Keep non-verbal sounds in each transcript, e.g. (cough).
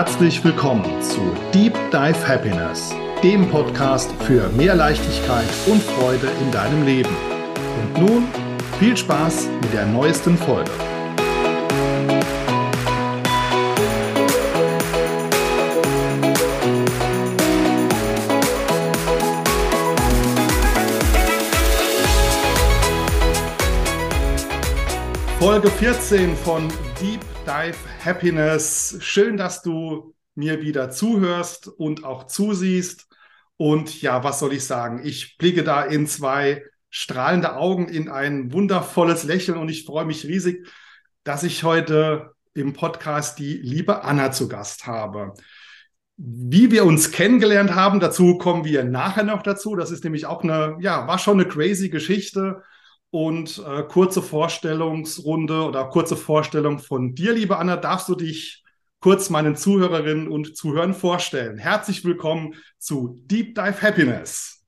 Herzlich willkommen zu Deep Dive Happiness, dem Podcast für mehr Leichtigkeit und Freude in deinem Leben. Und nun viel Spaß mit der neuesten Folge. Folge 14 von Deep Dive Happiness. Schön, dass du mir wieder zuhörst und auch zusiehst. Und ja, was soll ich sagen? Ich blicke da in zwei strahlende Augen, in ein wundervolles Lächeln und ich freue mich riesig, dass ich heute im Podcast die liebe Anna zu Gast habe. Wie wir uns kennengelernt haben, dazu kommen wir nachher noch dazu. Das ist nämlich auch eine, ja, war schon eine crazy Geschichte und äh, kurze Vorstellungsrunde oder kurze Vorstellung von dir, liebe Anna. Darfst du dich kurz meinen Zuhörerinnen und Zuhörern vorstellen? Herzlich willkommen zu Deep Dive Happiness.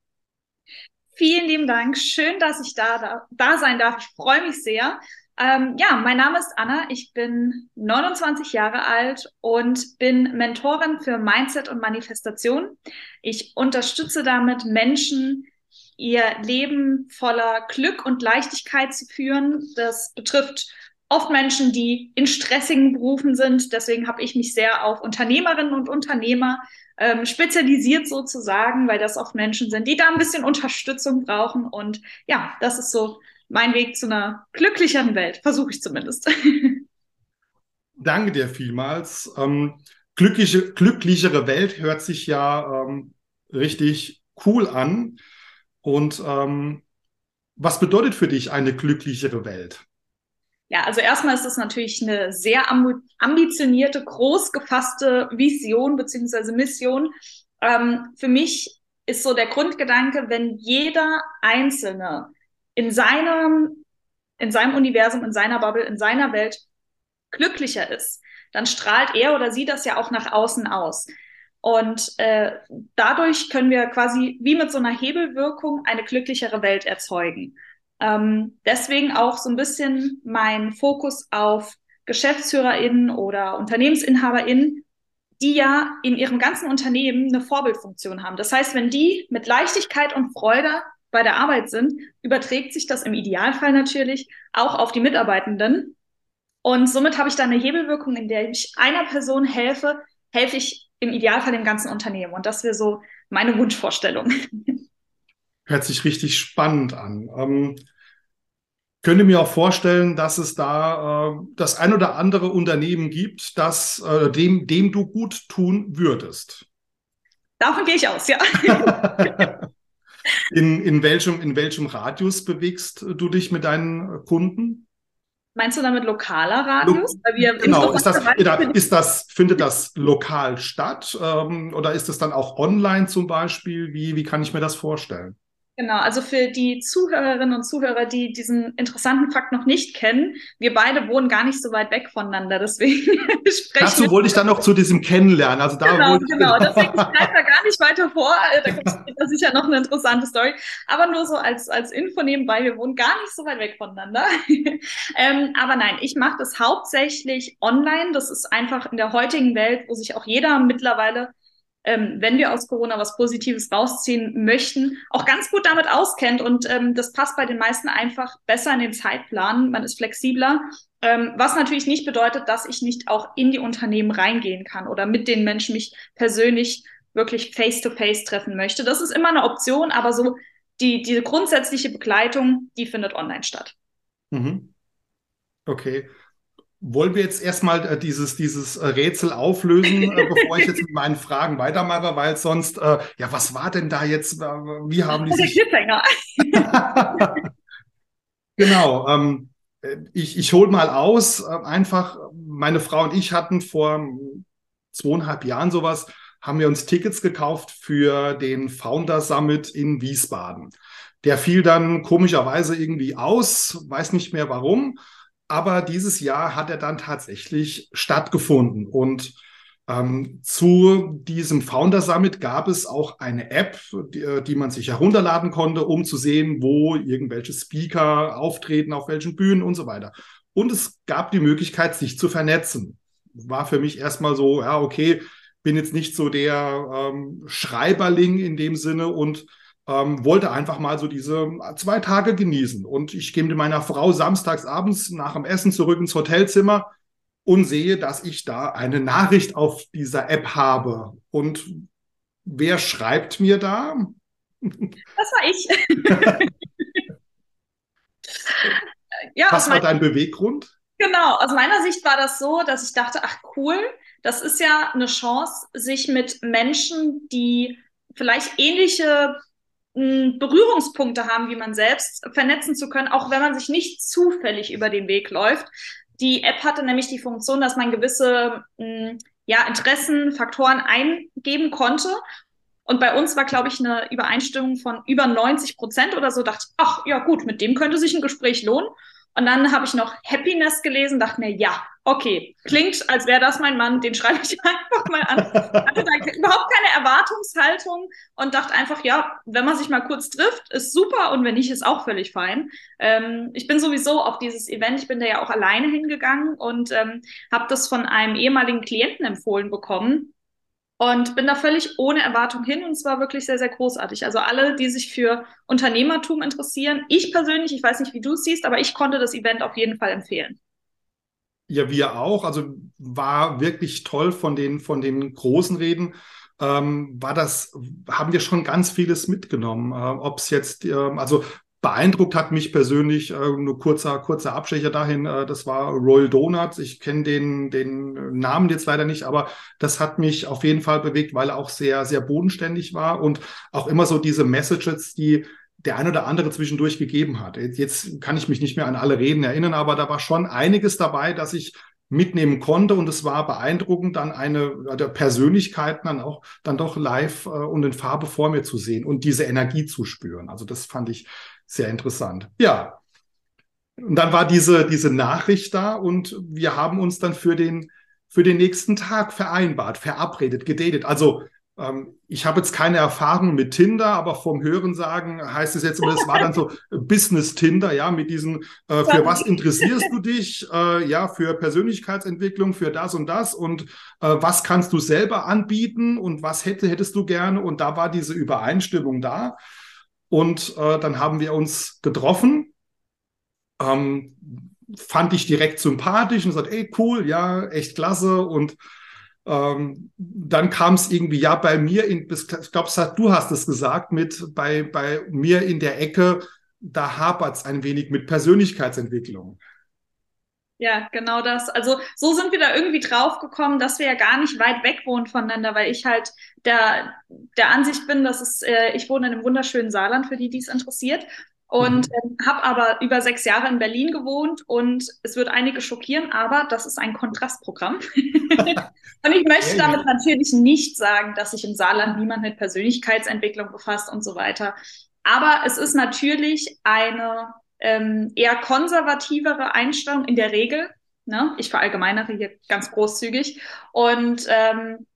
Vielen lieben Dank. Schön, dass ich da, da, sein darf. Ich freue mich sehr. Ähm, ja, mein Name ist Anna. Ich bin 29 Jahre alt und bin Mentorin für Mindset und Manifestation. Ich unterstütze damit Menschen, ihr Leben voller Glück und Leichtigkeit zu führen. Das betrifft oft Menschen, die in stressigen Berufen sind. Deswegen habe ich mich sehr auf Unternehmerinnen und Unternehmer ähm, spezialisiert sozusagen, weil das oft Menschen sind, die da ein bisschen Unterstützung brauchen. Und ja, das ist so mein Weg zu einer glücklicheren Welt, versuche ich zumindest. (laughs) Danke dir vielmals. Ähm, glückliche, glücklichere Welt hört sich ja ähm, richtig cool an. Und ähm, was bedeutet für dich eine glücklichere Welt? Ja, also erstmal ist es natürlich eine sehr ambitionierte, groß gefasste Vision beziehungsweise Mission. Ähm, für mich ist so der Grundgedanke, wenn jeder Einzelne in seinem, in seinem Universum, in seiner Bubble, in seiner Welt glücklicher ist, dann strahlt er oder sie das ja auch nach außen aus. Und äh, dadurch können wir quasi wie mit so einer Hebelwirkung eine glücklichere Welt erzeugen. Ähm, deswegen auch so ein bisschen mein Fokus auf GeschäftsführerInnen oder UnternehmensinhaberInnen, die ja in ihrem ganzen Unternehmen eine Vorbildfunktion haben. Das heißt, wenn die mit Leichtigkeit und Freude bei der Arbeit sind, überträgt sich das im Idealfall natürlich auch auf die Mitarbeitenden. Und somit habe ich da eine Hebelwirkung, in der ich einer Person helfe, helfe ich im Idealfall dem ganzen Unternehmen. Und das wäre so meine Wunschvorstellung. (laughs) Hört sich richtig spannend an. Ähm, könnte mir auch vorstellen, dass es da äh, das ein oder andere Unternehmen gibt, das äh, dem, dem du gut tun würdest. Davon gehe ich aus, ja. (laughs) in, in, welchem, in welchem Radius bewegst du dich mit deinen Kunden? Meinst du damit lokaler Radius? Lo genau, ist das, ist das, findet das lokal statt ähm, oder ist es dann auch online zum Beispiel? Wie, wie kann ich mir das vorstellen? Genau, also für die Zuhörerinnen und Zuhörer, die diesen interessanten Fakt noch nicht kennen, wir beide wohnen gar nicht so weit weg voneinander, deswegen (laughs) sprechen Dazu wollte ich dann noch zu diesem Kennenlernen. Also da genau, genau, deswegen (laughs) greife da gar nicht weiter vor. Äh, da gibt es sicher noch eine interessante Story. Aber nur so als, als Info nebenbei, wir wohnen gar nicht so weit weg voneinander. (laughs) ähm, aber nein, ich mache das hauptsächlich online. Das ist einfach in der heutigen Welt, wo sich auch jeder mittlerweile ähm, wenn wir aus Corona was Positives rausziehen möchten, auch ganz gut damit auskennt. Und ähm, das passt bei den meisten einfach besser in den Zeitplan. Man ist flexibler. Ähm, was natürlich nicht bedeutet, dass ich nicht auch in die Unternehmen reingehen kann oder mit den Menschen mich persönlich wirklich face-to-face -face treffen möchte. Das ist immer eine Option, aber so die, diese grundsätzliche Begleitung, die findet online statt. Mhm. Okay. Wollen wir jetzt erstmal äh, dieses, dieses äh, Rätsel auflösen, äh, (laughs) bevor ich jetzt mit meinen Fragen weitermache, weil sonst, äh, ja, was war denn da jetzt, wie haben die sich... (laughs) genau, ähm, äh, ich, ich hole mal aus, einfach, meine Frau und ich hatten vor zweieinhalb Jahren sowas, haben wir uns Tickets gekauft für den Founder Summit in Wiesbaden. Der fiel dann komischerweise irgendwie aus, weiß nicht mehr warum. Aber dieses Jahr hat er dann tatsächlich stattgefunden. Und ähm, zu diesem Founder Summit gab es auch eine App, die, äh, die, man sich herunterladen konnte, um zu sehen, wo irgendwelche Speaker auftreten, auf welchen Bühnen und so weiter. Und es gab die Möglichkeit, sich zu vernetzen. war für mich erstmal so, ja, okay, bin jetzt nicht so der ähm, Schreiberling in dem Sinne und ähm, wollte einfach mal so diese zwei Tage genießen. Und ich gehe mit meiner Frau samstags abends nach dem Essen zurück ins Hotelzimmer und sehe, dass ich da eine Nachricht auf dieser App habe. Und wer schreibt mir da? (laughs) Das war ich. (laughs) ja, Was war dein Beweggrund? Genau, aus meiner Sicht war das so, dass ich dachte, ach cool, das ist ja eine Chance, sich mit Menschen, die vielleicht ähnliche Berührungspunkte haben wie man selbst, vernetzen zu können, auch wenn man sich nicht zufällig über den Weg läuft. Die App hatte nämlich die Funktion, dass man gewisse ja, Interessen, Faktoren eingeben konnte. Und bei uns war, glaube ich, eine Übereinstimmung von über 90 Prozent oder so. Dachte ich, ach ja gut, mit dem könnte sich ein Gespräch lohnen. Und dann habe ich noch Happiness gelesen, dachte mir, ja, okay, klingt, als wäre das mein Mann, den schreibe ich (laughs) einfach mal an. Hatte da überhaupt keine Erwartungshaltung und dachte einfach, ja, wenn man sich mal kurz trifft, ist super und wenn nicht, ist auch völlig fein. Ähm, ich bin sowieso auf dieses Event, ich bin da ja auch alleine hingegangen und ähm, habe das von einem ehemaligen Klienten empfohlen bekommen und bin da völlig ohne Erwartung hin und es war wirklich sehr, sehr großartig. Also alle, die sich für Unternehmertum interessieren, ich persönlich, ich weiß nicht, wie du es siehst, aber ich konnte das Event auf jeden Fall empfehlen. Ja, wir auch. Also war wirklich toll von den, von den großen Reden. Ähm, war das, haben wir schon ganz vieles mitgenommen. Äh, Ob es jetzt, äh, also beeindruckt hat mich persönlich, äh, nur kurzer, kurzer Abstecher dahin, äh, das war Royal Donuts. Ich kenne den, den Namen jetzt leider nicht, aber das hat mich auf jeden Fall bewegt, weil er auch sehr, sehr bodenständig war und auch immer so diese Messages, die der ein oder andere zwischendurch gegeben hat. Jetzt kann ich mich nicht mehr an alle Reden erinnern, aber da war schon einiges dabei, dass ich mitnehmen konnte und es war beeindruckend, dann eine der Persönlichkeiten dann auch dann doch live äh, und in Farbe vor mir zu sehen und diese Energie zu spüren. Also das fand ich sehr interessant. Ja. Und dann war diese, diese Nachricht da und wir haben uns dann für den, für den nächsten Tag vereinbart, verabredet, gedatet. Also ich habe jetzt keine Erfahrung mit Tinder, aber vom Hörensagen heißt es jetzt immer, es war dann so Business Tinder, ja, mit diesen, äh, für was interessierst du dich, äh, ja, für Persönlichkeitsentwicklung, für das und das und äh, was kannst du selber anbieten und was hätte, hättest du gerne und da war diese Übereinstimmung da. Und äh, dann haben wir uns getroffen. Ähm, fand ich direkt sympathisch und gesagt, ey, cool, ja, echt klasse. Und ähm, dann kam es irgendwie, ja, bei mir, in, ich glaube, du hast es gesagt, mit bei, bei mir in der Ecke, da hapert es ein wenig mit Persönlichkeitsentwicklung. Ja, genau das. Also so sind wir da irgendwie drauf gekommen, dass wir ja gar nicht weit weg wohnen voneinander, weil ich halt der, der Ansicht bin, dass es, äh, ich wohne in einem wunderschönen Saarland, für die, die es interessiert. Und mhm. äh, habe aber über sechs Jahre in Berlin gewohnt und es wird einige schockieren, aber das ist ein Kontrastprogramm. (laughs) und ich möchte damit natürlich nicht sagen, dass sich im Saarland niemand mit Persönlichkeitsentwicklung befasst und so weiter. Aber es ist natürlich eine ähm, eher konservativere Einstellung in der Regel. Ne? Ich verallgemeinere hier ganz großzügig. Und ähm,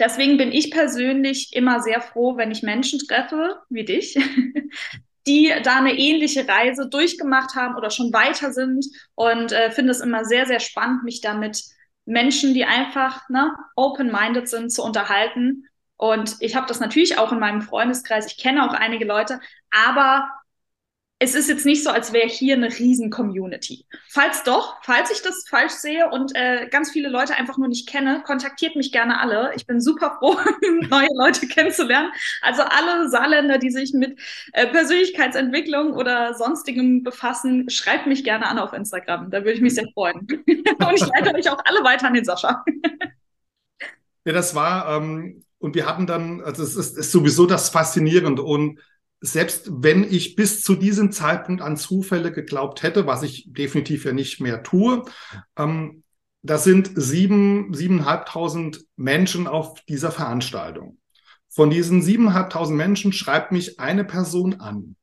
deswegen bin ich persönlich immer sehr froh, wenn ich Menschen treffe, wie dich, (laughs) die da eine ähnliche Reise durchgemacht haben oder schon weiter sind. Und äh, finde es immer sehr, sehr spannend, mich damit Menschen, die einfach ne, open-minded sind, zu unterhalten. Und ich habe das natürlich auch in meinem Freundeskreis. Ich kenne auch einige Leute, aber es ist jetzt nicht so, als wäre hier eine riesen Community. Falls doch, falls ich das falsch sehe und äh, ganz viele Leute einfach nur nicht kenne, kontaktiert mich gerne alle. Ich bin super froh, (laughs) neue Leute kennenzulernen. Also alle Saarländer, die sich mit äh, Persönlichkeitsentwicklung oder sonstigem befassen, schreibt mich gerne an auf Instagram. Da würde ich mich sehr freuen. (laughs) und ich leite euch auch alle weiter an den Sascha. ja, das war, ähm, und wir hatten dann, also es ist, ist sowieso das Faszinierende und selbst wenn ich bis zu diesem Zeitpunkt an Zufälle geglaubt hätte, was ich definitiv ja nicht mehr tue, ähm, das sind sieben, siebeneinhalbtausend Menschen auf dieser Veranstaltung. Von diesen siebeneinhalbtausend Menschen schreibt mich eine Person an,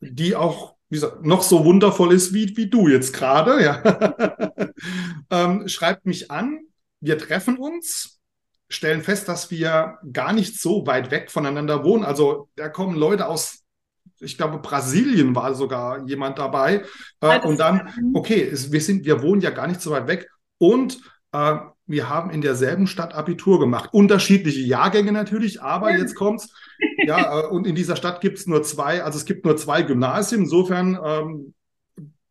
die auch wie gesagt, noch so wundervoll ist wie, wie du jetzt gerade. Ja. (laughs) ähm, schreibt mich an, wir treffen uns stellen fest, dass wir gar nicht so weit weg voneinander wohnen. Also da kommen Leute aus, ich glaube, Brasilien war sogar jemand dabei. Äh, und dann, okay, es, wir sind, wir wohnen ja gar nicht so weit weg. Und äh, wir haben in derselben Stadt Abitur gemacht. Unterschiedliche Jahrgänge natürlich, aber jetzt kommt's. Ja, äh, und in dieser Stadt gibt es nur zwei, also es gibt nur zwei Gymnasien. Insofern, ähm,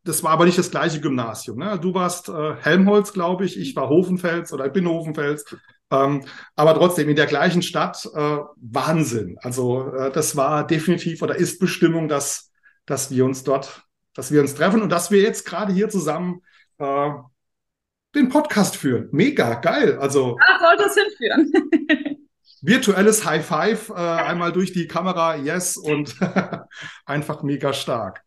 das war aber nicht das gleiche Gymnasium. Ne? Du warst äh, Helmholtz, glaube ich, ich war Hofenfels oder ich bin Hofenfels. Ähm, aber trotzdem in der gleichen Stadt äh, Wahnsinn. Also äh, das war definitiv oder ist Bestimmung, dass, dass wir uns dort, dass wir uns treffen und dass wir jetzt gerade hier zusammen äh, den Podcast führen. Mega, geil. Also. Da sollte es hinführen. (laughs) virtuelles High Five, äh, einmal durch die Kamera, yes, und (laughs) einfach mega stark.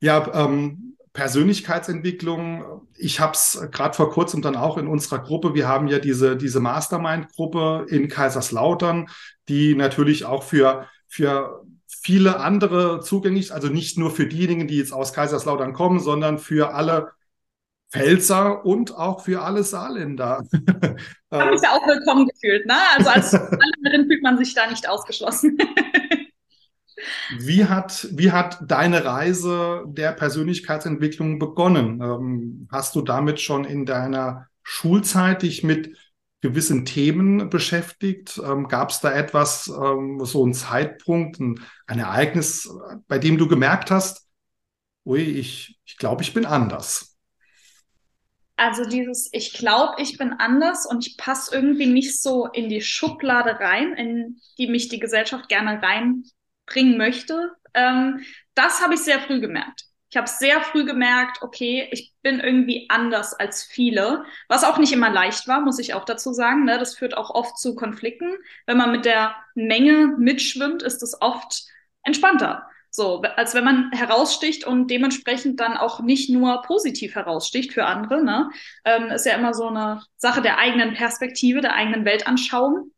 Ja, ähm, Persönlichkeitsentwicklung. Ich habe es gerade vor kurzem dann auch in unserer Gruppe. Wir haben ja diese, diese Mastermind-Gruppe in Kaiserslautern, die natürlich auch für, für viele andere zugänglich ist. Also nicht nur für diejenigen, die jetzt aus Kaiserslautern kommen, sondern für alle Pfälzer und auch für alle Saarländer. (laughs) Ich habe mich ja auch willkommen gefühlt. Ne? Also als (laughs) Saarländerin fühlt man sich da nicht ausgeschlossen. Wie hat, wie hat deine Reise der Persönlichkeitsentwicklung begonnen? Ähm, hast du damit schon in deiner Schulzeit dich mit gewissen Themen beschäftigt? Ähm, Gab es da etwas, ähm, so einen Zeitpunkt, ein, ein, Ereignis, bei dem du gemerkt hast, ui, ich, ich glaube, ich bin anders? Also dieses, ich glaube, ich bin anders und ich passe irgendwie nicht so in die Schublade rein, in die mich die Gesellschaft gerne reinbringen möchte. Ähm, das habe ich sehr früh gemerkt. Ich habe sehr früh gemerkt, okay, ich bin irgendwie anders als viele, was auch nicht immer leicht war, muss ich auch dazu sagen. Ne? Das führt auch oft zu Konflikten. Wenn man mit der Menge mitschwimmt, ist es oft entspannter. So, als wenn man heraussticht und dementsprechend dann auch nicht nur positiv heraussticht für andere. Ne? Ähm, ist ja immer so eine Sache der eigenen Perspektive, der eigenen Weltanschauung.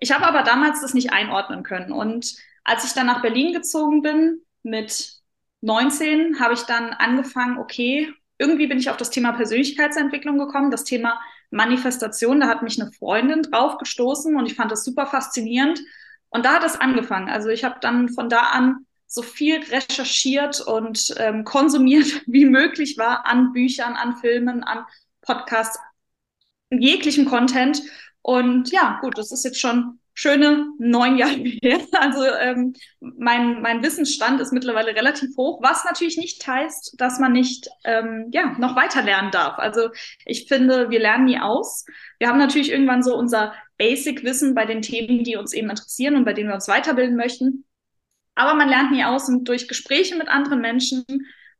Ich habe aber damals das nicht einordnen können. Und als ich dann nach Berlin gezogen bin, mit 19, habe ich dann angefangen, okay, irgendwie bin ich auf das Thema Persönlichkeitsentwicklung gekommen, das Thema Manifestation. Da hat mich eine Freundin drauf gestoßen und ich fand das super faszinierend. Und da hat es angefangen. Also ich habe dann von da an so viel recherchiert und ähm, konsumiert (laughs) wie möglich war an Büchern, an Filmen, an Podcasts, jeglichem Content. Und ja, gut, das ist jetzt schon schöne neun Jahre her. (laughs) Also ähm, mein, mein Wissensstand ist mittlerweile relativ hoch, was natürlich nicht heißt, dass man nicht ähm, ja, noch weiter lernen darf. Also ich finde, wir lernen nie aus. Wir haben natürlich irgendwann so unser Basic-Wissen bei den Themen, die uns eben interessieren und bei denen wir uns weiterbilden möchten. Aber man lernt nie aus und durch Gespräche mit anderen Menschen,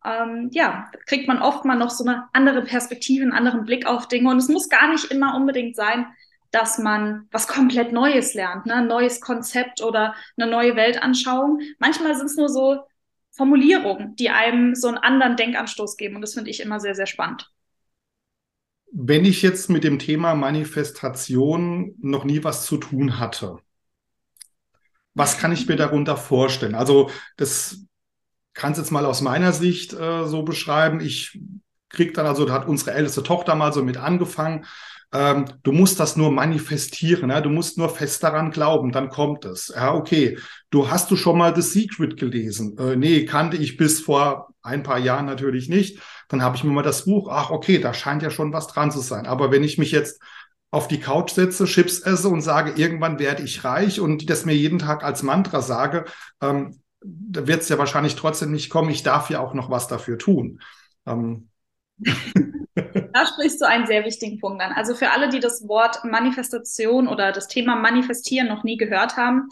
ähm, ja, kriegt man oft mal noch so eine andere Perspektive, einen anderen Blick auf Dinge. Und es muss gar nicht immer unbedingt sein, dass man was komplett Neues lernt, ne? ein neues Konzept oder eine neue Weltanschauung. Manchmal sind es nur so Formulierungen, die einem so einen anderen Denkanstoß geben. Und das finde ich immer sehr, sehr spannend. Wenn ich jetzt mit dem Thema Manifestation noch nie was zu tun hatte, was kann ich mir darunter vorstellen? Also das kann es jetzt mal aus meiner Sicht äh, so beschreiben. Ich krieg dann, also da hat unsere älteste Tochter mal so mit angefangen. Ähm, du musst das nur manifestieren, ja? du musst nur fest daran glauben, dann kommt es. Ja, okay. Du hast du schon mal The Secret gelesen? Äh, nee, kannte ich bis vor ein paar Jahren natürlich nicht. Dann habe ich mir mal das Buch, ach okay, da scheint ja schon was dran zu sein. Aber wenn ich mich jetzt auf die Couch setze, Chips esse und sage, irgendwann werde ich reich und das mir jeden Tag als Mantra sage, ähm, da wird es ja wahrscheinlich trotzdem nicht kommen. Ich darf ja auch noch was dafür tun. Ähm. (laughs) Da sprichst du einen sehr wichtigen Punkt an. Also für alle, die das Wort Manifestation oder das Thema Manifestieren noch nie gehört haben,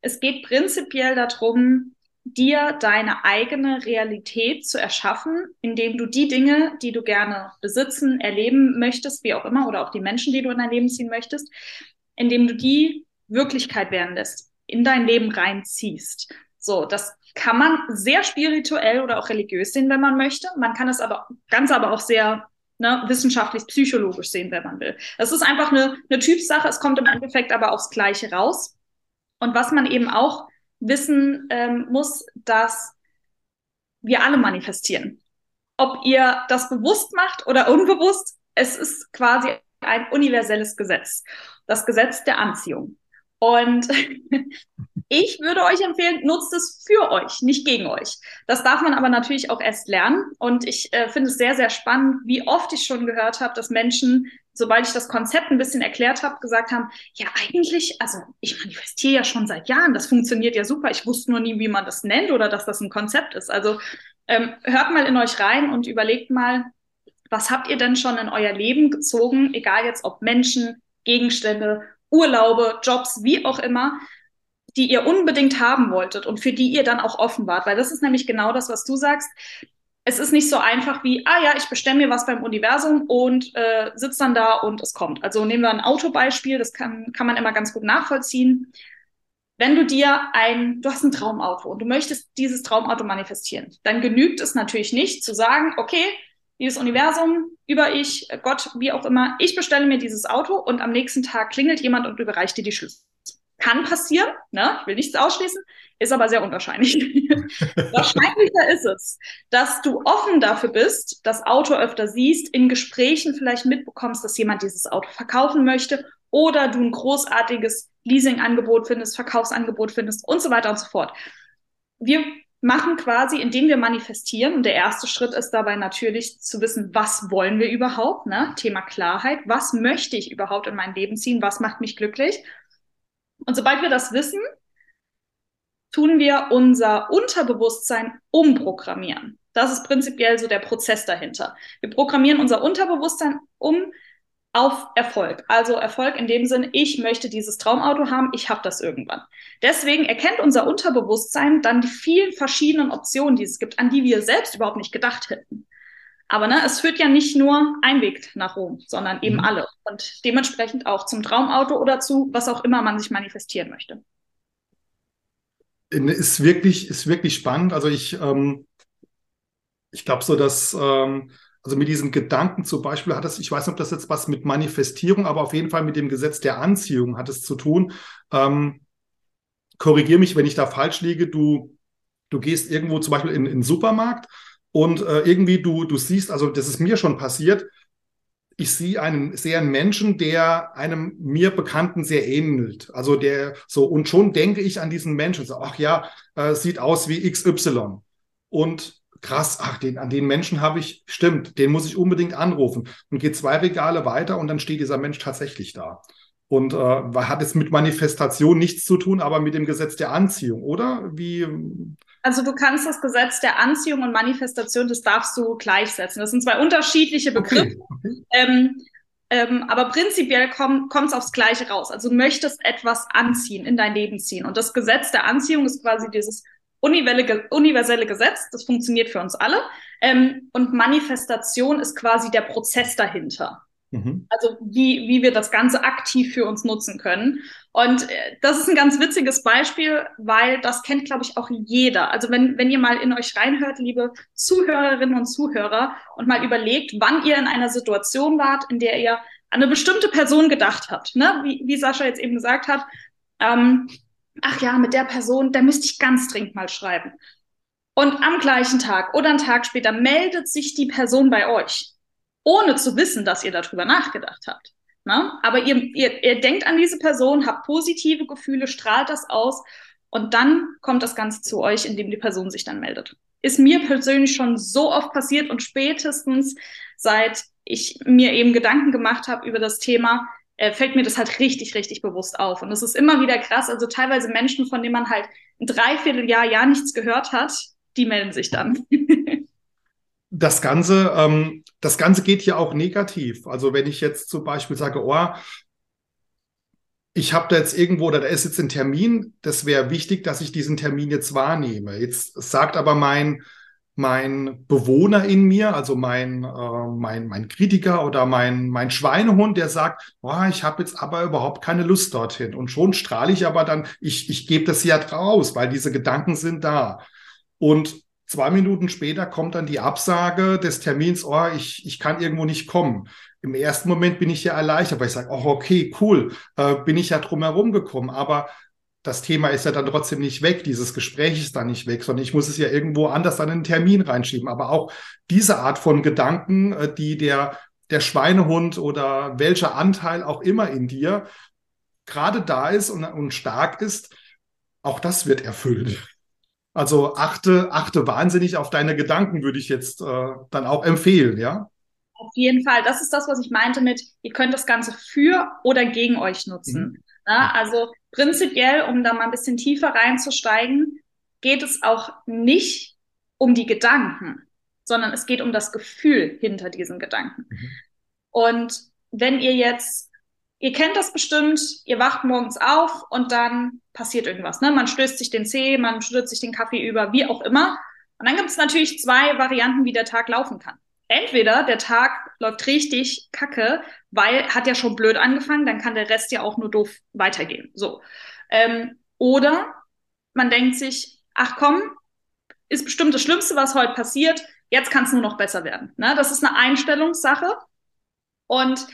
es geht prinzipiell darum, dir deine eigene Realität zu erschaffen, indem du die Dinge, die du gerne besitzen, erleben möchtest, wie auch immer, oder auch die Menschen, die du in dein Leben ziehen möchtest, indem du die Wirklichkeit werden lässt, in dein Leben reinziehst. So, das kann man sehr spirituell oder auch religiös sehen, wenn man möchte. Man kann es aber ganz aber auch sehr ne, wissenschaftlich, psychologisch sehen, wenn man will. Das ist einfach eine, eine Typsache. Es kommt im Endeffekt aber aufs Gleiche raus. Und was man eben auch wissen ähm, muss, dass wir alle manifestieren. Ob ihr das bewusst macht oder unbewusst, es ist quasi ein universelles Gesetz. Das Gesetz der Anziehung. Und (laughs) Ich würde euch empfehlen, nutzt es für euch, nicht gegen euch. Das darf man aber natürlich auch erst lernen. Und ich äh, finde es sehr, sehr spannend, wie oft ich schon gehört habe, dass Menschen, sobald ich das Konzept ein bisschen erklärt habe, gesagt haben, ja eigentlich, also ich manifestiere ja schon seit Jahren, das funktioniert ja super. Ich wusste nur nie, wie man das nennt oder dass das ein Konzept ist. Also ähm, hört mal in euch rein und überlegt mal, was habt ihr denn schon in euer Leben gezogen, egal jetzt ob Menschen, Gegenstände, Urlaube, Jobs, wie auch immer, die ihr unbedingt haben wolltet und für die ihr dann auch offen wart. Weil das ist nämlich genau das, was du sagst. Es ist nicht so einfach wie, ah ja, ich bestelle mir was beim Universum und äh, sitze dann da und es kommt. Also nehmen wir ein Autobeispiel, das kann, kann man immer ganz gut nachvollziehen. Wenn du dir ein, du hast ein Traumauto und du möchtest dieses Traumauto manifestieren, dann genügt es natürlich nicht zu sagen, okay, dieses Universum, über ich, Gott, wie auch immer, ich bestelle mir dieses Auto und am nächsten Tag klingelt jemand und überreicht dir die Schlüssel. Kann passieren, ne? ich will nichts ausschließen, ist aber sehr unwahrscheinlich. (laughs) Wahrscheinlicher ist es, dass du offen dafür bist, das Auto öfter siehst, in Gesprächen vielleicht mitbekommst, dass jemand dieses Auto verkaufen möchte oder du ein großartiges Leasingangebot findest, Verkaufsangebot findest und so weiter und so fort. Wir machen quasi, indem wir manifestieren. Und der erste Schritt ist dabei natürlich zu wissen, was wollen wir überhaupt? Ne? Thema Klarheit. Was möchte ich überhaupt in mein Leben ziehen? Was macht mich glücklich? Und sobald wir das wissen, tun wir unser Unterbewusstsein umprogrammieren. Das ist prinzipiell so der Prozess dahinter. Wir programmieren unser Unterbewusstsein um, auf Erfolg. Also Erfolg in dem Sinn, ich möchte dieses Traumauto haben, ich habe das irgendwann. Deswegen erkennt unser Unterbewusstsein dann die vielen verschiedenen Optionen, die es gibt, an die wir selbst überhaupt nicht gedacht hätten. Aber ne, es führt ja nicht nur ein Weg nach Rom, sondern eben mhm. alle. Und dementsprechend auch zum Traumauto oder zu was auch immer man sich manifestieren möchte. Ist wirklich, ist wirklich spannend. Also ich, ähm, ich glaube so, dass ähm, also mit diesen Gedanken zum Beispiel hat es, ich weiß nicht, ob das jetzt was mit Manifestierung, aber auf jeden Fall mit dem Gesetz der Anziehung hat es zu tun. Ähm, Korrigiere mich, wenn ich da falsch liege. Du, du gehst irgendwo zum Beispiel in, in den Supermarkt und äh, irgendwie du, du siehst, also das ist mir schon passiert, ich sehe einen, sehe einen Menschen, der einem mir Bekannten sehr ähnelt. Also der so, und schon denke ich an diesen Menschen, so, ach ja, äh, sieht aus wie XY. Und krass, ach, den, an den Menschen habe ich, stimmt, den muss ich unbedingt anrufen. Und geht zwei Regale weiter und dann steht dieser Mensch tatsächlich da. Und äh, hat es mit Manifestation nichts zu tun, aber mit dem Gesetz der Anziehung, oder? Wie? Also du kannst das Gesetz der Anziehung und Manifestation, das darfst du gleichsetzen. Das sind zwei unterschiedliche Begriffe. Okay. Ähm, ähm, aber prinzipiell kommt es aufs Gleiche raus. Also du möchtest etwas anziehen, in dein Leben ziehen. Und das Gesetz der Anziehung ist quasi dieses universelle Gesetz, das funktioniert für uns alle. Ähm, und Manifestation ist quasi der Prozess dahinter. Mhm. Also wie, wie wir das Ganze aktiv für uns nutzen können. Und äh, das ist ein ganz witziges Beispiel, weil das kennt, glaube ich, auch jeder. Also wenn, wenn ihr mal in euch reinhört, liebe Zuhörerinnen und Zuhörer, und mal überlegt, wann ihr in einer Situation wart, in der ihr an eine bestimmte Person gedacht habt, ne? wie, wie Sascha jetzt eben gesagt hat, ähm, ach ja, mit der Person, da müsste ich ganz dringend mal schreiben. Und am gleichen Tag oder einen Tag später meldet sich die Person bei euch, ohne zu wissen, dass ihr darüber nachgedacht habt. Ne? Aber ihr, ihr, ihr denkt an diese Person, habt positive Gefühle, strahlt das aus und dann kommt das Ganze zu euch, indem die Person sich dann meldet. Ist mir persönlich schon so oft passiert und spätestens seit ich mir eben Gedanken gemacht habe über das Thema, äh, fällt mir das halt richtig, richtig bewusst auf. Und es ist immer wieder krass. Also teilweise Menschen, von denen man halt ein Dreivierteljahr, Jahr nichts gehört hat, die melden sich dann. (laughs) das Ganze, ähm, das Ganze geht hier auch negativ. Also wenn ich jetzt zum Beispiel sage, oh, ich habe da jetzt irgendwo oder da ist jetzt ein Termin, das wäre wichtig, dass ich diesen Termin jetzt wahrnehme. Jetzt sagt aber mein mein Bewohner in mir, also mein, äh, mein, mein Kritiker oder mein, mein Schweinehund, der sagt, oh, ich habe jetzt aber überhaupt keine Lust dorthin. Und schon strahle ich aber dann, ich, ich gebe das ja draus, weil diese Gedanken sind da. Und zwei Minuten später kommt dann die Absage des Termins, oh, ich, ich kann irgendwo nicht kommen. Im ersten Moment bin ich ja erleichtert, weil ich sage, oh, okay, cool, äh, bin ich ja drum herum gekommen. Aber das Thema ist ja dann trotzdem nicht weg, dieses Gespräch ist dann nicht weg, sondern ich muss es ja irgendwo anders an einen Termin reinschieben. Aber auch diese Art von Gedanken, äh, die der, der Schweinehund oder welcher Anteil auch immer in dir gerade da ist und, und stark ist, auch das wird erfüllt. Also achte, achte wahnsinnig auf deine Gedanken, würde ich jetzt äh, dann auch empfehlen, ja? Auf jeden Fall. Das ist das, was ich meinte mit, ihr könnt das Ganze für oder gegen euch nutzen. Mhm. Ja, also prinzipiell, um da mal ein bisschen tiefer reinzusteigen, geht es auch nicht um die Gedanken, sondern es geht um das Gefühl hinter diesen Gedanken. Mhm. Und wenn ihr jetzt, ihr kennt das bestimmt, ihr wacht morgens auf und dann passiert irgendwas. Ne? Man stößt sich den Zeh, man stürzt sich den Kaffee über, wie auch immer. Und dann gibt es natürlich zwei Varianten, wie der Tag laufen kann. Entweder der Tag läuft richtig kacke, weil hat ja schon blöd angefangen, dann kann der Rest ja auch nur doof weitergehen. So. Ähm, oder man denkt sich, ach komm, ist bestimmt das Schlimmste, was heute passiert. Jetzt kann es nur noch besser werden. Ne? Das ist eine Einstellungssache. Und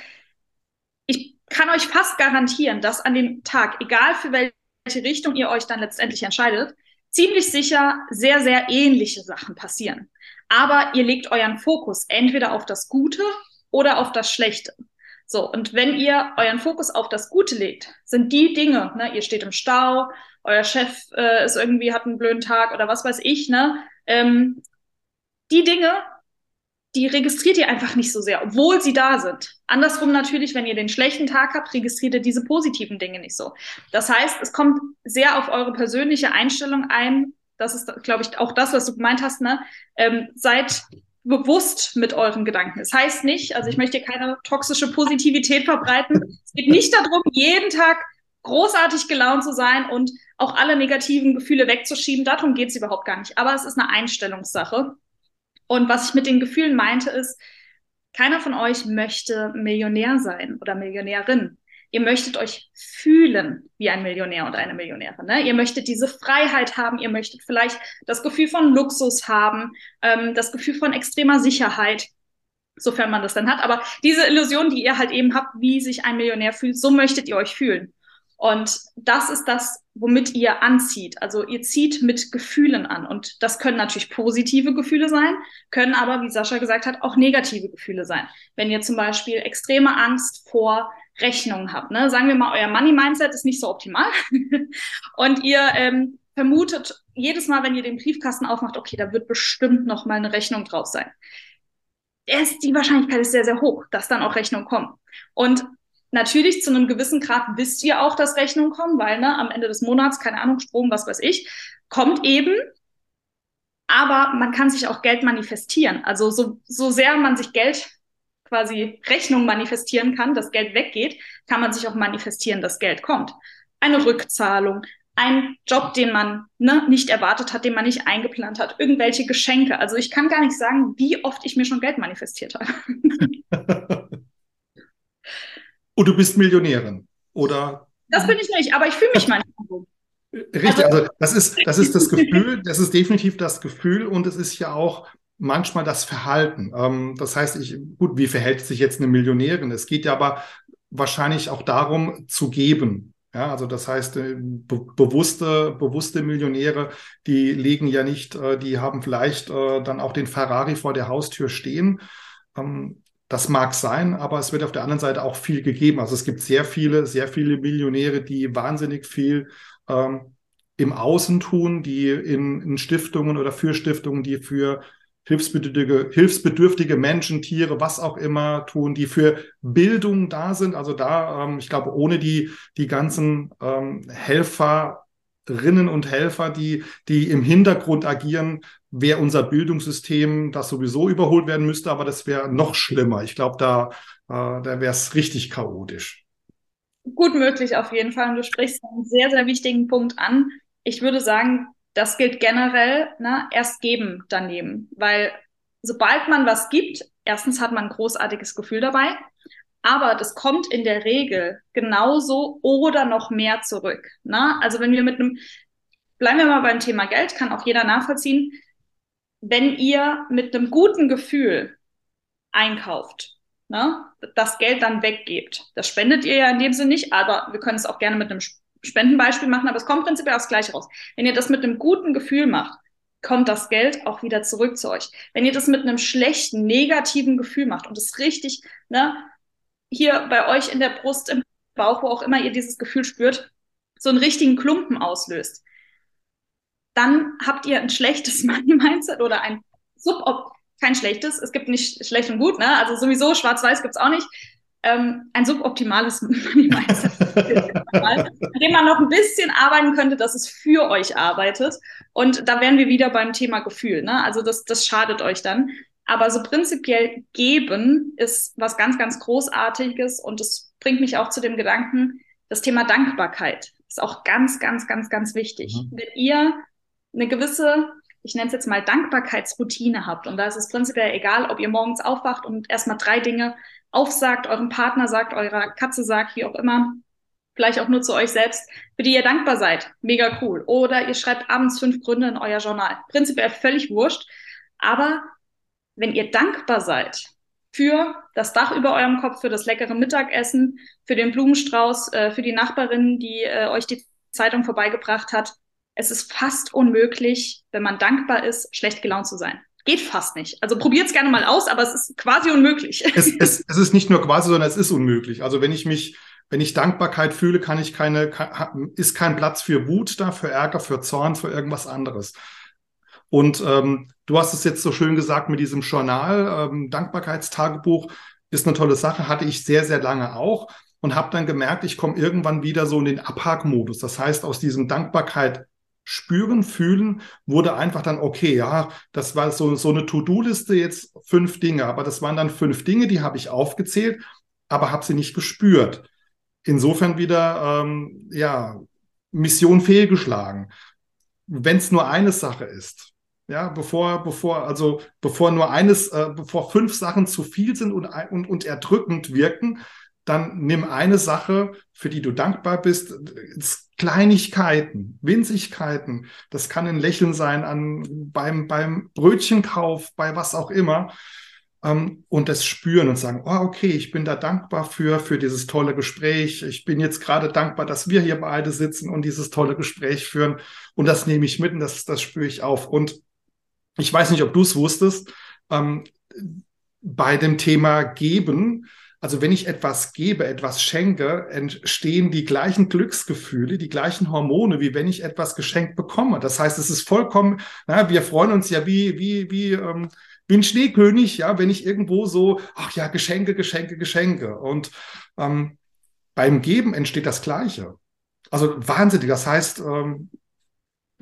ich kann euch fast garantieren, dass an dem Tag, egal für welche Richtung ihr euch dann letztendlich entscheidet, ziemlich sicher sehr, sehr ähnliche Sachen passieren. Aber ihr legt euren Fokus entweder auf das Gute oder auf das Schlechte. So, und wenn ihr euren Fokus auf das Gute legt, sind die Dinge, ne, ihr steht im Stau, euer Chef äh, ist irgendwie, hat einen blöden Tag oder was weiß ich, ne, ähm, die Dinge, die registriert ihr einfach nicht so sehr, obwohl sie da sind. Andersrum natürlich, wenn ihr den schlechten Tag habt, registriert ihr diese positiven Dinge nicht so. Das heißt, es kommt sehr auf eure persönliche Einstellung ein. Das ist, glaube ich, auch das, was du gemeint hast, ne? Ähm, seid bewusst mit euren Gedanken. Es das heißt nicht, also ich möchte keine toxische Positivität verbreiten. Es geht nicht darum, jeden Tag großartig gelaunt zu sein und auch alle negativen Gefühle wegzuschieben. Darum geht es überhaupt gar nicht. Aber es ist eine Einstellungssache. Und was ich mit den Gefühlen meinte, ist, keiner von euch möchte Millionär sein oder Millionärin. Ihr möchtet euch fühlen wie ein Millionär und eine Millionärin. Ne? Ihr möchtet diese Freiheit haben. Ihr möchtet vielleicht das Gefühl von Luxus haben, ähm, das Gefühl von extremer Sicherheit, sofern man das dann hat. Aber diese Illusion, die ihr halt eben habt, wie sich ein Millionär fühlt, so möchtet ihr euch fühlen. Und das ist das, womit ihr anzieht. Also ihr zieht mit Gefühlen an. Und das können natürlich positive Gefühle sein, können aber, wie Sascha gesagt hat, auch negative Gefühle sein. Wenn ihr zum Beispiel extreme Angst vor Rechnungen habt, ne? sagen wir mal, euer Money-Mindset ist nicht so optimal (laughs) und ihr ähm, vermutet jedes Mal, wenn ihr den Briefkasten aufmacht, okay, da wird bestimmt noch mal eine Rechnung drauf sein. Ist, die Wahrscheinlichkeit ist sehr, sehr hoch, dass dann auch Rechnungen kommen. Und Natürlich zu einem gewissen Grad wisst ihr auch, dass Rechnungen kommen, weil ne, am Ende des Monats, keine Ahnung, Strom, was weiß ich, kommt eben. Aber man kann sich auch Geld manifestieren. Also so, so sehr man sich Geld quasi Rechnung manifestieren kann, dass Geld weggeht, kann man sich auch manifestieren, dass Geld kommt. Eine Rückzahlung, ein Job, den man ne, nicht erwartet hat, den man nicht eingeplant hat, irgendwelche Geschenke. Also ich kann gar nicht sagen, wie oft ich mir schon Geld manifestiert habe. (laughs) Und du bist Millionärin, oder? Das bin ich nicht, aber ich fühle mich manchmal so. Richtig, also, also das ist, das ist das Gefühl, das ist definitiv das Gefühl und es ist ja auch manchmal das Verhalten. Ähm, das heißt, ich, gut, wie verhält sich jetzt eine Millionärin? Es geht ja aber wahrscheinlich auch darum, zu geben. Ja, also das heißt, äh, be bewusste, bewusste Millionäre, die legen ja nicht, äh, die haben vielleicht äh, dann auch den Ferrari vor der Haustür stehen. Ähm, das mag sein, aber es wird auf der anderen Seite auch viel gegeben. Also es gibt sehr viele, sehr viele Millionäre, die wahnsinnig viel ähm, im Außen tun, die in, in, Stiftungen oder für Stiftungen, die für hilfsbedürftige, hilfsbedürftige Menschen, Tiere, was auch immer tun, die für Bildung da sind. Also da, ähm, ich glaube, ohne die, die ganzen ähm, Helferinnen und Helfer, die, die im Hintergrund agieren, wäre unser Bildungssystem, das sowieso überholt werden müsste, aber das wäre noch schlimmer. Ich glaube, da, äh, da wäre es richtig chaotisch. Gut möglich auf jeden Fall. Und du sprichst einen sehr, sehr wichtigen Punkt an. Ich würde sagen, das gilt generell, ne, erst geben daneben. Weil sobald man was gibt, erstens hat man ein großartiges Gefühl dabei, aber das kommt in der Regel genauso oder noch mehr zurück. Ne? Also wenn wir mit einem, bleiben wir mal beim Thema Geld, kann auch jeder nachvollziehen, wenn ihr mit einem guten Gefühl einkauft, ne, das Geld dann weggebt. Das spendet ihr ja in dem Sinne nicht, aber wir können es auch gerne mit einem Spendenbeispiel machen, aber es kommt prinzipiell aufs Gleiche raus. Wenn ihr das mit einem guten Gefühl macht, kommt das Geld auch wieder zurück zu euch. Wenn ihr das mit einem schlechten, negativen Gefühl macht und es richtig, ne, hier bei euch in der Brust, im Bauch, wo auch immer ihr dieses Gefühl spürt, so einen richtigen Klumpen auslöst, dann habt ihr ein schlechtes (laughs) Money-Mindset oder ein Subop kein schlechtes, es gibt nicht schlecht und gut, ne? Also sowieso schwarz-weiß gibt es auch nicht. Ähm, ein suboptimales (laughs) Money-Mindset, mit dem man noch ein bisschen arbeiten könnte, dass es für euch arbeitet. Und da wären wir wieder beim Thema Gefühl. Ne? Also das, das schadet euch dann. Aber so prinzipiell geben ist was ganz, ganz Großartiges und es bringt mich auch zu dem Gedanken, das Thema Dankbarkeit ist auch ganz, ganz, ganz, ganz wichtig. Mhm. Wenn ihr eine gewisse, ich nenne es jetzt mal Dankbarkeitsroutine habt, und da ist es prinzipiell egal, ob ihr morgens aufwacht und erstmal drei Dinge aufsagt, eurem Partner sagt, eurer Katze sagt, wie auch immer, vielleicht auch nur zu euch selbst, für die ihr dankbar seid. Mega cool. Oder ihr schreibt abends fünf Gründe in euer Journal. Prinzipiell völlig wurscht. Aber wenn ihr dankbar seid für das Dach über eurem Kopf, für das leckere Mittagessen, für den Blumenstrauß, äh, für die Nachbarin, die äh, euch die Zeitung vorbeigebracht hat, es ist fast unmöglich, wenn man dankbar ist, schlecht gelaunt zu sein. Geht fast nicht. Also probiert es gerne mal aus, aber es ist quasi unmöglich. (laughs) Es, es, es ist nicht nur quasi, sondern es ist unmöglich. Also wenn ich mich, wenn ich Dankbarkeit fühle, kann ich keine, ist kein Platz für Wut da, für Ärger, für Zorn, für irgendwas anderes. Und ähm, du hast es jetzt so schön gesagt mit diesem Journal, ähm, Dankbarkeitstagebuch ist eine tolle Sache, hatte ich sehr, sehr lange auch und habe dann gemerkt, ich komme irgendwann wieder so in den Abhakmodus. Das heißt, aus diesem Dankbarkeit spüren, fühlen, wurde einfach dann, okay, ja, das war so, so eine To-Do-Liste jetzt fünf Dinge, aber das waren dann fünf Dinge, die habe ich aufgezählt, aber habe sie nicht gespürt. Insofern wieder, ähm, ja, Mission fehlgeschlagen. Wenn es nur eine Sache ist, ja, bevor, bevor, also bevor nur eines, äh, bevor fünf Sachen zu viel sind und, und, und erdrückend wirken, dann nimm eine Sache, für die du dankbar bist. Kleinigkeiten, Winzigkeiten. Das kann ein Lächeln sein an, beim, beim Brötchenkauf, bei was auch immer. Ähm, und das spüren und sagen, oh, okay, ich bin da dankbar für, für dieses tolle Gespräch. Ich bin jetzt gerade dankbar, dass wir hier beide sitzen und dieses tolle Gespräch führen. Und das nehme ich mit und das, das spüre ich auf. Und ich weiß nicht, ob du es wusstest, ähm, bei dem Thema Geben, also wenn ich etwas gebe, etwas schenke, entstehen die gleichen Glücksgefühle, die gleichen Hormone, wie wenn ich etwas geschenkt bekomme. Das heißt, es ist vollkommen, na, wir freuen uns ja wie, wie, wie, ähm, ein Schneekönig, ja, wenn ich irgendwo so, ach ja, Geschenke, Geschenke, Geschenke. Und ähm, beim Geben entsteht das Gleiche. Also wahnsinnig. Das heißt, ähm,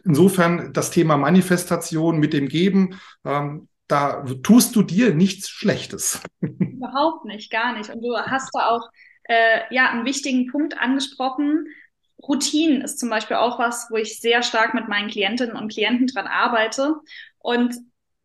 insofern das Thema Manifestation mit dem Geben, ähm, da tust du dir nichts Schlechtes. (laughs) Überhaupt nicht, gar nicht. Und du hast da auch äh, ja einen wichtigen Punkt angesprochen. Routinen ist zum Beispiel auch was, wo ich sehr stark mit meinen Klientinnen und Klienten dran arbeite. Und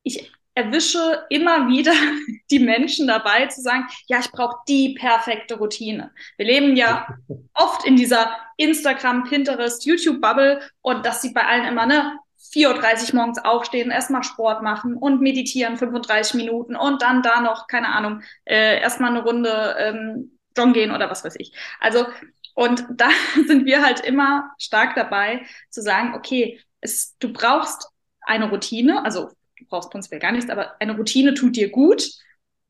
ich erwische immer wieder (laughs) die Menschen dabei zu sagen, ja, ich brauche die perfekte Routine. Wir leben ja (laughs) oft in dieser Instagram, Pinterest, YouTube-Bubble und das sieht bei allen immer, ne, 4.30 Uhr morgens aufstehen, erstmal Sport machen und meditieren 35 Minuten und dann da noch, keine Ahnung, äh, erstmal eine Runde ähm, joggen gehen oder was weiß ich. Also, und (laughs) da sind wir halt immer stark dabei zu sagen, okay, es, du brauchst eine Routine, also du brauchst prinzipiell gar nichts, aber eine Routine tut dir gut,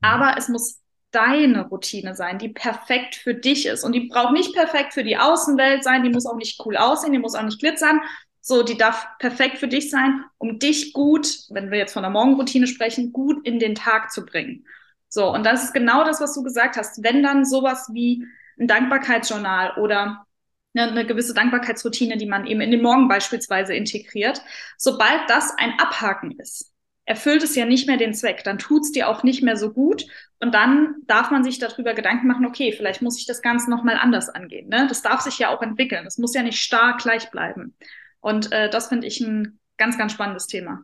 aber es muss deine Routine sein, die perfekt für dich ist. Und die braucht nicht perfekt für die Außenwelt sein, die muss auch nicht cool aussehen, die muss auch nicht glitzern, so, die darf perfekt für dich sein, um dich gut, wenn wir jetzt von der Morgenroutine sprechen, gut in den Tag zu bringen. So, und das ist genau das, was du gesagt hast. Wenn dann sowas wie ein Dankbarkeitsjournal oder eine, eine gewisse Dankbarkeitsroutine, die man eben in den Morgen beispielsweise integriert, sobald das ein Abhaken ist, erfüllt es ja nicht mehr den Zweck, dann tut es dir auch nicht mehr so gut und dann darf man sich darüber Gedanken machen, okay, vielleicht muss ich das Ganze nochmal anders angehen. Ne? Das darf sich ja auch entwickeln, das muss ja nicht starr gleich bleiben. Und äh, das finde ich ein ganz, ganz spannendes Thema.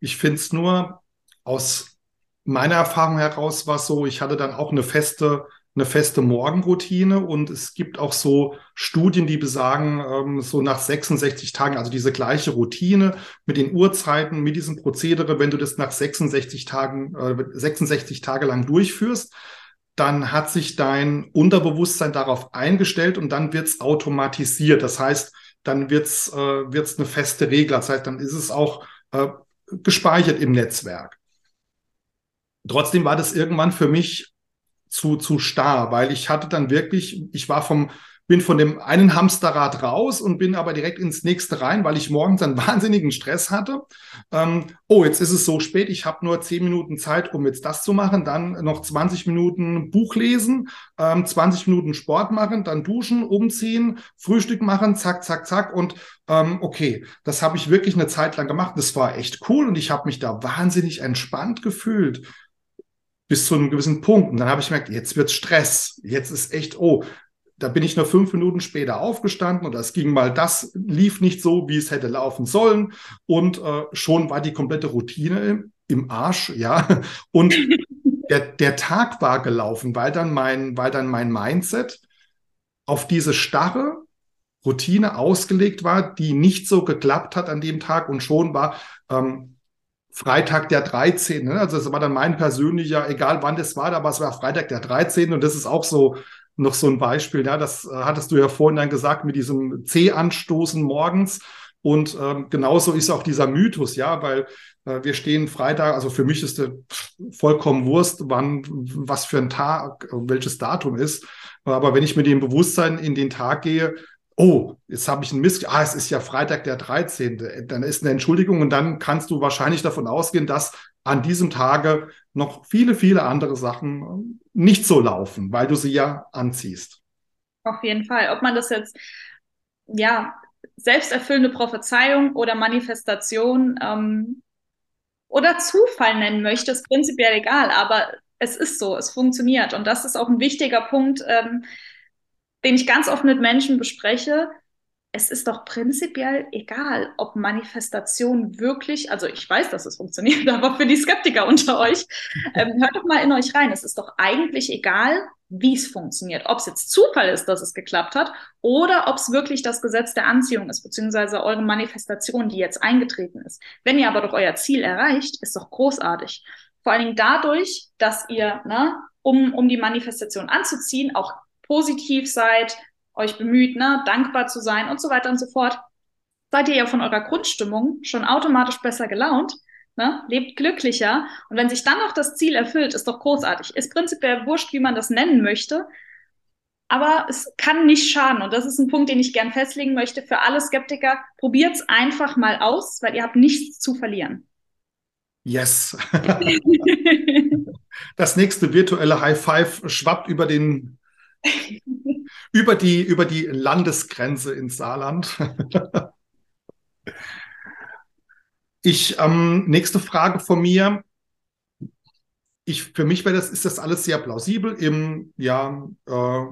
Ich finde es nur aus meiner Erfahrung heraus war es so, ich hatte dann auch eine feste, eine feste Morgenroutine und es gibt auch so Studien, die besagen, ähm, so nach 66 Tagen, also diese gleiche Routine mit den Uhrzeiten, mit diesem Prozedere, wenn du das nach 66 Tagen, äh, 66 Tage lang durchführst, dann hat sich dein Unterbewusstsein darauf eingestellt und dann wird es automatisiert. Das heißt, dann wird's äh, wird's eine feste Regel. Das heißt, dann ist es auch äh, gespeichert im Netzwerk. Trotzdem war das irgendwann für mich zu, zu starr, weil ich hatte dann wirklich, ich war vom, bin von dem einen Hamsterrad raus und bin aber direkt ins nächste rein, weil ich morgens einen (laughs) wahnsinnigen Stress hatte. Ähm, oh, jetzt ist es so spät, ich habe nur zehn Minuten Zeit, um jetzt das zu machen, dann noch 20 Minuten Buch lesen, ähm, 20 Minuten Sport machen, dann duschen, umziehen, Frühstück machen, zack, zack, zack und ähm, okay, das habe ich wirklich eine Zeit lang gemacht. Das war echt cool und ich habe mich da wahnsinnig entspannt gefühlt bis zu einem gewissen Punkt. Und dann habe ich gemerkt, jetzt wird Stress. Jetzt ist echt, oh, da bin ich nur fünf Minuten später aufgestanden und das ging mal, das lief nicht so, wie es hätte laufen sollen. Und äh, schon war die komplette Routine im, im Arsch, ja. Und (laughs) der, der Tag war gelaufen, weil dann mein, weil dann mein Mindset auf diese starre Routine ausgelegt war, die nicht so geklappt hat an dem Tag und schon war ähm, Freitag der 13. Ne? Also das war dann mein persönlicher, egal wann das war, aber es war Freitag der 13. Und das ist auch so noch so ein Beispiel. Ja, das äh, hattest du ja vorhin dann gesagt mit diesem C-Anstoßen morgens. Und ähm, genauso ist auch dieser Mythos, ja, weil äh, wir stehen Freitag, also für mich ist der vollkommen Wurst, wann, was für ein Tag, welches Datum ist. Aber wenn ich mit dem Bewusstsein in den Tag gehe, oh, jetzt habe ich einen Mist, ah, es ist ja Freitag der 13., dann ist eine Entschuldigung und dann kannst du wahrscheinlich davon ausgehen, dass an diesem Tage noch viele, viele andere Sachen nicht so laufen, weil du sie ja anziehst. Auf jeden Fall. Ob man das jetzt, ja, selbsterfüllende Prophezeiung oder Manifestation ähm, oder Zufall nennen möchte, ist prinzipiell egal, aber es ist so, es funktioniert. Und das ist auch ein wichtiger Punkt, ähm, den ich ganz oft mit Menschen bespreche, es ist doch prinzipiell egal, ob Manifestation wirklich, also ich weiß, dass es funktioniert, (laughs) aber für die Skeptiker unter euch, ähm, hört doch mal in euch rein. Es ist doch eigentlich egal, wie es funktioniert. Ob es jetzt Zufall ist, dass es geklappt hat, oder ob es wirklich das Gesetz der Anziehung ist, beziehungsweise eure Manifestation, die jetzt eingetreten ist. Wenn ihr aber doch euer Ziel erreicht, ist doch großartig. Vor allen Dingen dadurch, dass ihr, ne, um, um die Manifestation anzuziehen, auch positiv seid, euch bemüht, ne, dankbar zu sein und so weiter und so fort, seid ihr ja von eurer Grundstimmung schon automatisch besser gelaunt, ne, lebt glücklicher. Und wenn sich dann noch das Ziel erfüllt, ist doch großartig. Ist prinzipiell wurscht, wie man das nennen möchte. Aber es kann nicht schaden. Und das ist ein Punkt, den ich gern festlegen möchte für alle Skeptiker. Probiert's einfach mal aus, weil ihr habt nichts zu verlieren. Yes. (laughs) das nächste virtuelle High Five schwappt über den über die, über die Landesgrenze ins Saarland. (laughs) ich, ähm, nächste Frage von mir. Ich, für mich wäre das, ist das alles sehr plausibel im, ja, äh,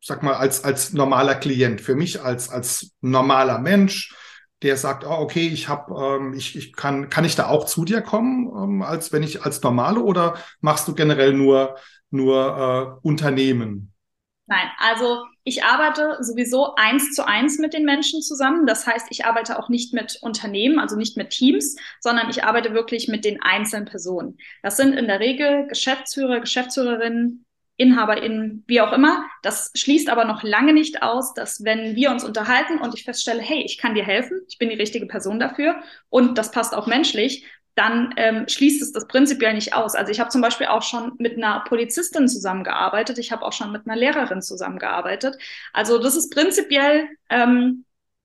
sag mal, als, als normaler Klient. Für mich als, als normaler Mensch, der sagt, oh, okay, ich habe, ähm, ich, ich kann, kann ich da auch zu dir kommen, ähm, als wenn ich als Normale oder machst du generell nur, nur äh, Unternehmen? Nein, also ich arbeite sowieso eins zu eins mit den Menschen zusammen. Das heißt, ich arbeite auch nicht mit Unternehmen, also nicht mit Teams, sondern ich arbeite wirklich mit den einzelnen Personen. Das sind in der Regel Geschäftsführer, Geschäftsführerinnen, InhaberInnen, wie auch immer. Das schließt aber noch lange nicht aus, dass wenn wir uns unterhalten und ich feststelle, hey, ich kann dir helfen, ich bin die richtige Person dafür und das passt auch menschlich, dann ähm, schließt es das prinzipiell nicht aus. Also ich habe zum Beispiel auch schon mit einer Polizistin zusammengearbeitet, ich habe auch schon mit einer Lehrerin zusammengearbeitet. Also das ist prinzipiell, ähm,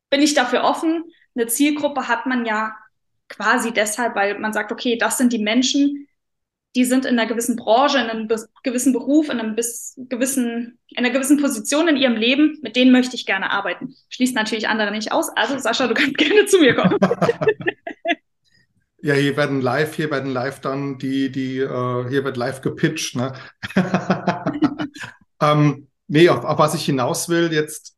bin ich dafür offen. Eine Zielgruppe hat man ja quasi deshalb, weil man sagt, okay, das sind die Menschen, die sind in einer gewissen Branche, in einem gewissen Beruf, in einem gewissen, in einer gewissen Position in ihrem Leben, mit denen möchte ich gerne arbeiten. Schließt natürlich andere nicht aus. Also Sascha, du kannst gerne zu mir kommen. (laughs) Ja, hier werden live, hier werden live dann die, die, äh, hier wird live gepitcht, ne? (laughs) ähm, nee, auf, auf was ich hinaus will, jetzt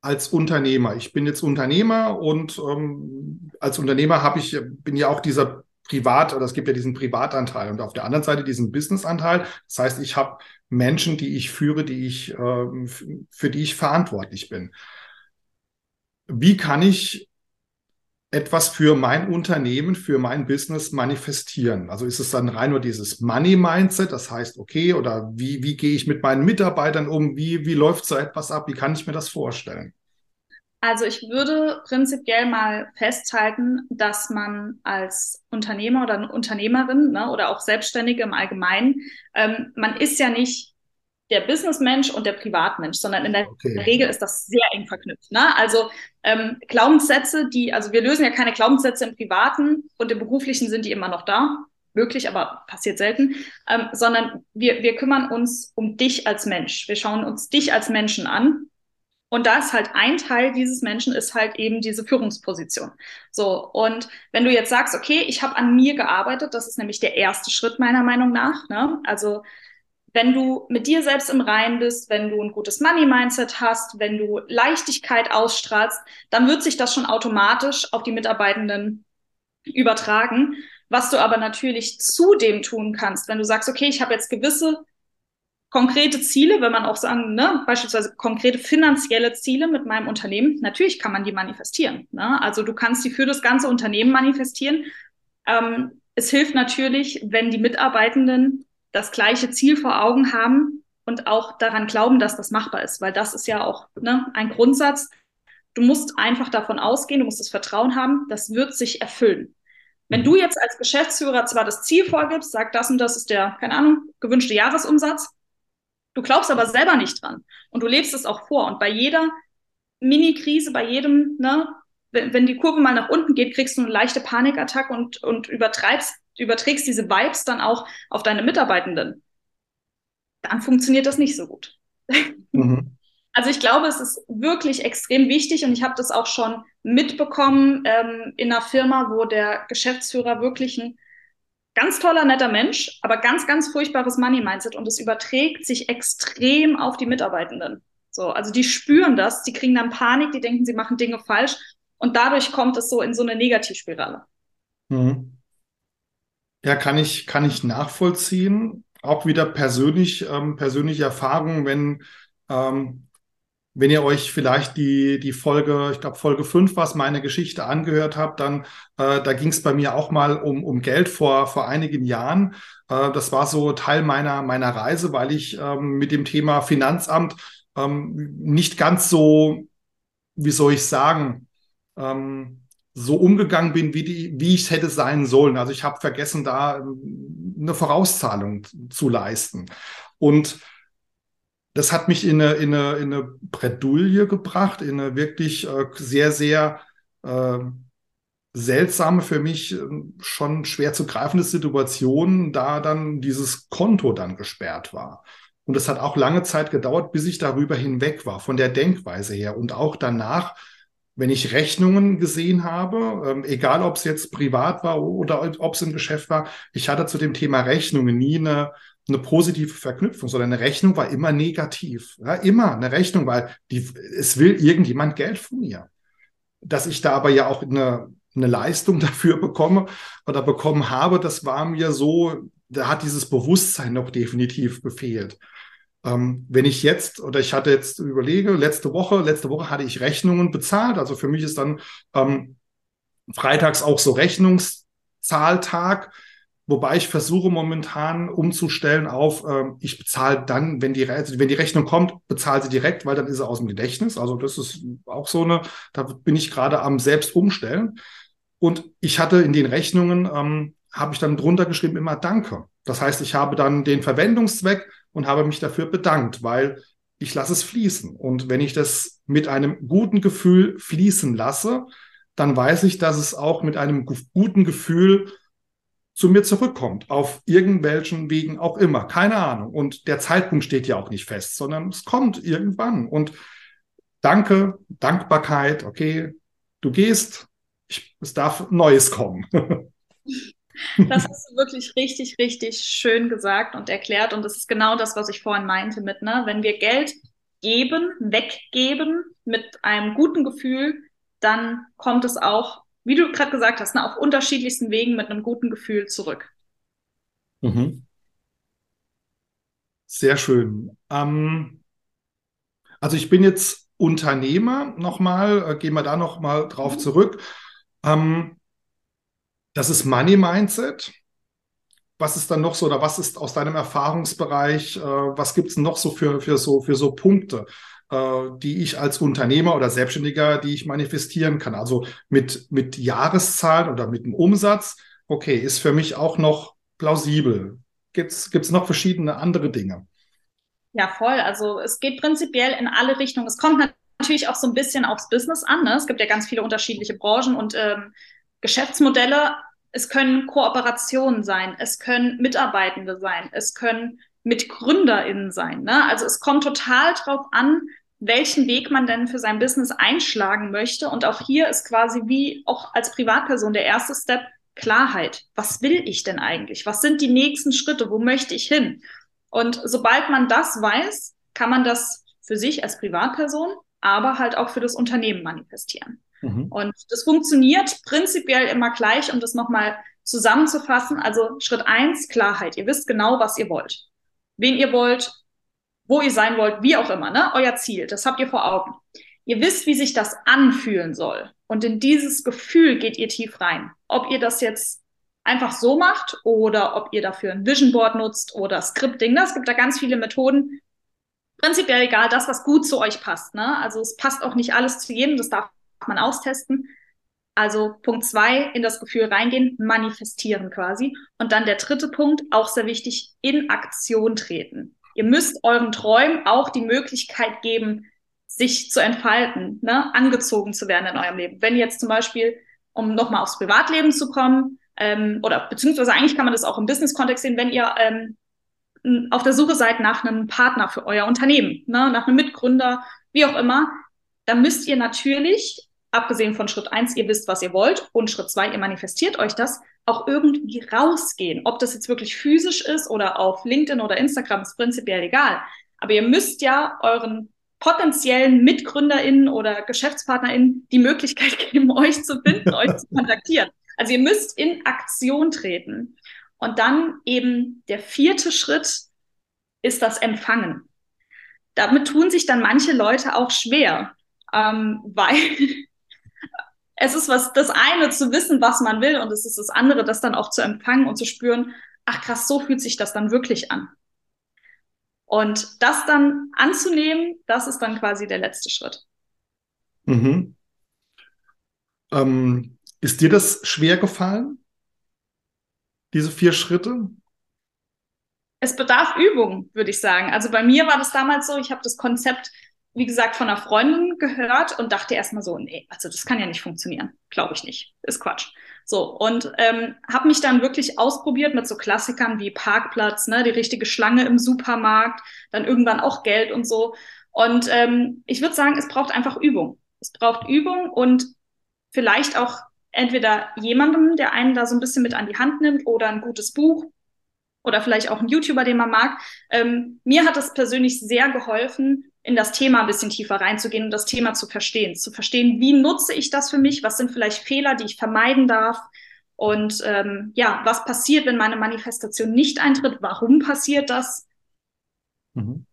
als Unternehmer. Ich bin jetzt Unternehmer und ähm, als Unternehmer habe ich, bin ja auch dieser Privat, oder es gibt ja diesen Privatanteil und auf der anderen Seite diesen Businessanteil. Das heißt, ich habe Menschen, die ich führe, die ich, äh, für die ich verantwortlich bin. Wie kann ich etwas für mein Unternehmen, für mein Business manifestieren? Also ist es dann rein nur dieses Money-Mindset, das heißt, okay, oder wie, wie gehe ich mit meinen Mitarbeitern um? Wie, wie läuft so etwas ab? Wie kann ich mir das vorstellen? Also ich würde prinzipiell mal festhalten, dass man als Unternehmer oder Unternehmerin ne, oder auch Selbstständige im Allgemeinen, ähm, man ist ja nicht der Businessmensch und der Privatmensch, sondern in der okay. Regel ist das sehr eng verknüpft. Ne? Also ähm, Glaubenssätze, die, also wir lösen ja keine Glaubenssätze im Privaten und im Beruflichen sind die immer noch da, möglich, aber passiert selten, ähm, sondern wir, wir kümmern uns um dich als Mensch. Wir schauen uns dich als Menschen an. Und da ist halt ein Teil dieses Menschen ist halt eben diese Führungsposition. So, und wenn du jetzt sagst, okay, ich habe an mir gearbeitet, das ist nämlich der erste Schritt meiner Meinung nach. Ne? Also wenn du mit dir selbst im Reinen bist, wenn du ein gutes Money-Mindset hast, wenn du Leichtigkeit ausstrahlst, dann wird sich das schon automatisch auf die Mitarbeitenden übertragen. Was du aber natürlich zudem tun kannst, wenn du sagst, okay, ich habe jetzt gewisse konkrete Ziele, wenn man auch sagen, ne, beispielsweise konkrete finanzielle Ziele mit meinem Unternehmen, natürlich kann man die manifestieren. Ne? Also du kannst die für das ganze Unternehmen manifestieren. Ähm, es hilft natürlich, wenn die Mitarbeitenden das gleiche Ziel vor Augen haben und auch daran glauben, dass das machbar ist, weil das ist ja auch ne, ein Grundsatz. Du musst einfach davon ausgehen, du musst das Vertrauen haben, das wird sich erfüllen. Wenn du jetzt als Geschäftsführer zwar das Ziel vorgibst, sag das und das ist der, keine Ahnung, gewünschte Jahresumsatz, du glaubst aber selber nicht dran und du lebst es auch vor und bei jeder Mini-Krise, bei jedem, ne, wenn, wenn die Kurve mal nach unten geht, kriegst du eine leichte Panikattacke und, und übertreibst überträgst diese Vibes dann auch auf deine Mitarbeitenden, dann funktioniert das nicht so gut. Mhm. Also ich glaube, es ist wirklich extrem wichtig und ich habe das auch schon mitbekommen ähm, in einer Firma, wo der Geschäftsführer wirklich ein ganz toller, netter Mensch, aber ganz, ganz furchtbares Money-Mindset und es überträgt sich extrem auf die Mitarbeitenden. So, also die spüren das, die kriegen dann Panik, die denken, sie machen Dinge falsch und dadurch kommt es so in so eine Negativspirale. Mhm. Ja, kann ich, kann ich nachvollziehen. Auch wieder persönlich, ähm, persönliche Erfahrungen, wenn, ähm, wenn ihr euch vielleicht die, die Folge, ich glaube Folge 5 was meine Geschichte angehört habt, dann äh, da ging es bei mir auch mal um, um Geld vor, vor einigen Jahren. Äh, das war so Teil meiner, meiner Reise, weil ich ähm, mit dem Thema Finanzamt ähm, nicht ganz so, wie soll ich sagen, ähm, so umgegangen bin, wie, die, wie ich es hätte sein sollen. Also ich habe vergessen, da ähm, eine Vorauszahlung zu leisten. Und das hat mich in eine, in eine, in eine Bredouille gebracht, in eine wirklich äh, sehr, sehr äh, seltsame, für mich äh, schon schwer zu greifende Situation, da dann dieses Konto dann gesperrt war. Und es hat auch lange Zeit gedauert, bis ich darüber hinweg war, von der Denkweise her. Und auch danach wenn ich Rechnungen gesehen habe, ähm, egal ob es jetzt privat war oder ob es im Geschäft war, ich hatte zu dem Thema Rechnungen nie eine, eine positive Verknüpfung, sondern eine Rechnung war immer negativ. Ja, immer eine Rechnung, weil die, es will irgendjemand Geld von mir. Dass ich da aber ja auch eine, eine Leistung (laughs) dafür bekomme oder bekommen habe, das war mir so, da hat dieses Bewusstsein noch definitiv gefehlt. Ähm, wenn ich jetzt, oder ich hatte jetzt überlege, letzte Woche, letzte Woche hatte ich Rechnungen bezahlt. Also für mich ist dann ähm, freitags auch so Rechnungszahltag, wobei ich versuche momentan umzustellen auf, ähm, ich bezahle dann, wenn die, also wenn die Rechnung kommt, bezahle sie direkt, weil dann ist sie aus dem Gedächtnis. Also das ist auch so eine, da bin ich gerade am selbst umstellen. Und ich hatte in den Rechnungen, ähm, habe ich dann drunter geschrieben immer Danke. Das heißt, ich habe dann den Verwendungszweck und habe mich dafür bedankt, weil ich lasse es fließen. Und wenn ich das mit einem guten Gefühl fließen lasse, dann weiß ich, dass es auch mit einem guten Gefühl zu mir zurückkommt, auf irgendwelchen Wegen auch immer, keine Ahnung. Und der Zeitpunkt steht ja auch nicht fest, sondern es kommt irgendwann. Und danke, Dankbarkeit, okay, du gehst, ich, es darf Neues kommen. (laughs) Das hast du wirklich richtig, richtig schön gesagt und erklärt. Und das ist genau das, was ich vorhin meinte mit, ne, wenn wir Geld geben, weggeben mit einem guten Gefühl, dann kommt es auch, wie du gerade gesagt hast, ne, auf unterschiedlichsten Wegen mit einem guten Gefühl zurück. Mhm. Sehr schön. Ähm, also ich bin jetzt Unternehmer nochmal, äh, gehen wir da nochmal drauf mhm. zurück. Ähm, das ist Money Mindset. Was ist dann noch so oder was ist aus deinem Erfahrungsbereich, äh, was gibt es noch so für, für, so für so Punkte, äh, die ich als Unternehmer oder Selbstständiger, die ich manifestieren kann? Also mit, mit Jahreszahlen oder mit dem Umsatz, okay, ist für mich auch noch plausibel. Gibt es noch verschiedene andere Dinge? Ja, voll. Also es geht prinzipiell in alle Richtungen. Es kommt natürlich auch so ein bisschen aufs Business an. Ne? Es gibt ja ganz viele unterschiedliche Branchen und ähm, Geschäftsmodelle. Es können Kooperationen sein, es können Mitarbeitende sein, es können MitgründerInnen sein. Ne? Also es kommt total drauf an, welchen Weg man denn für sein Business einschlagen möchte. Und auch hier ist quasi wie auch als Privatperson der erste Step Klarheit. Was will ich denn eigentlich? Was sind die nächsten Schritte? Wo möchte ich hin? Und sobald man das weiß, kann man das für sich als Privatperson, aber halt auch für das Unternehmen manifestieren. Mhm. Und das funktioniert prinzipiell immer gleich, um das nochmal zusammenzufassen. Also Schritt eins, Klarheit. Ihr wisst genau, was ihr wollt. Wen ihr wollt, wo ihr sein wollt, wie auch immer, ne? Euer Ziel, das habt ihr vor Augen. Ihr wisst, wie sich das anfühlen soll. Und in dieses Gefühl geht ihr tief rein. Ob ihr das jetzt einfach so macht oder ob ihr dafür ein Vision Board nutzt oder Scripting. Ne? Es gibt da ganz viele Methoden. Prinzipiell egal, das, was gut zu euch passt. Ne? Also es passt auch nicht alles zu jedem, das darf man austesten. Also Punkt zwei, in das Gefühl reingehen, manifestieren quasi. Und dann der dritte Punkt, auch sehr wichtig, in Aktion treten. Ihr müsst euren Träumen auch die Möglichkeit geben, sich zu entfalten, ne? angezogen zu werden in eurem Leben. Wenn jetzt zum Beispiel, um nochmal aufs Privatleben zu kommen, ähm, oder beziehungsweise eigentlich kann man das auch im Business-Kontext sehen, wenn ihr ähm, auf der Suche seid nach einem Partner für euer Unternehmen, ne? nach einem Mitgründer, wie auch immer, dann müsst ihr natürlich, abgesehen von Schritt eins, ihr wisst, was ihr wollt, und Schritt zwei, ihr manifestiert euch das, auch irgendwie rausgehen. Ob das jetzt wirklich physisch ist oder auf LinkedIn oder Instagram, ist prinzipiell egal. Aber ihr müsst ja euren potenziellen MitgründerInnen oder GeschäftspartnerInnen die Möglichkeit (laughs) geben, euch zu finden, euch zu kontaktieren. Also ihr müsst in Aktion treten. Und dann eben der vierte Schritt ist das Empfangen. Damit tun sich dann manche Leute auch schwer, ähm, (laughs) weil es ist was, das eine zu wissen, was man will, und es ist das andere, das dann auch zu empfangen und zu spüren, ach krass, so fühlt sich das dann wirklich an. Und das dann anzunehmen, das ist dann quasi der letzte Schritt. Mhm. Ähm, ist dir das schwer gefallen? Diese vier Schritte? Es bedarf Übung, würde ich sagen. Also bei mir war das damals so, ich habe das Konzept, wie gesagt, von einer Freundin gehört und dachte erstmal so, nee, also das kann ja nicht funktionieren. Glaube ich nicht. Ist Quatsch. So, und ähm, habe mich dann wirklich ausprobiert mit so Klassikern wie Parkplatz, ne, die richtige Schlange im Supermarkt, dann irgendwann auch Geld und so. Und ähm, ich würde sagen, es braucht einfach Übung. Es braucht Übung und vielleicht auch entweder jemandem, der einen da so ein bisschen mit an die Hand nimmt oder ein gutes Buch oder vielleicht auch ein YouTuber, den man mag. Ähm, mir hat es persönlich sehr geholfen, in das Thema ein bisschen tiefer reinzugehen und das Thema zu verstehen. Zu verstehen, wie nutze ich das für mich? Was sind vielleicht Fehler, die ich vermeiden darf? Und ähm, ja, was passiert, wenn meine Manifestation nicht eintritt? Warum passiert das? Mhm.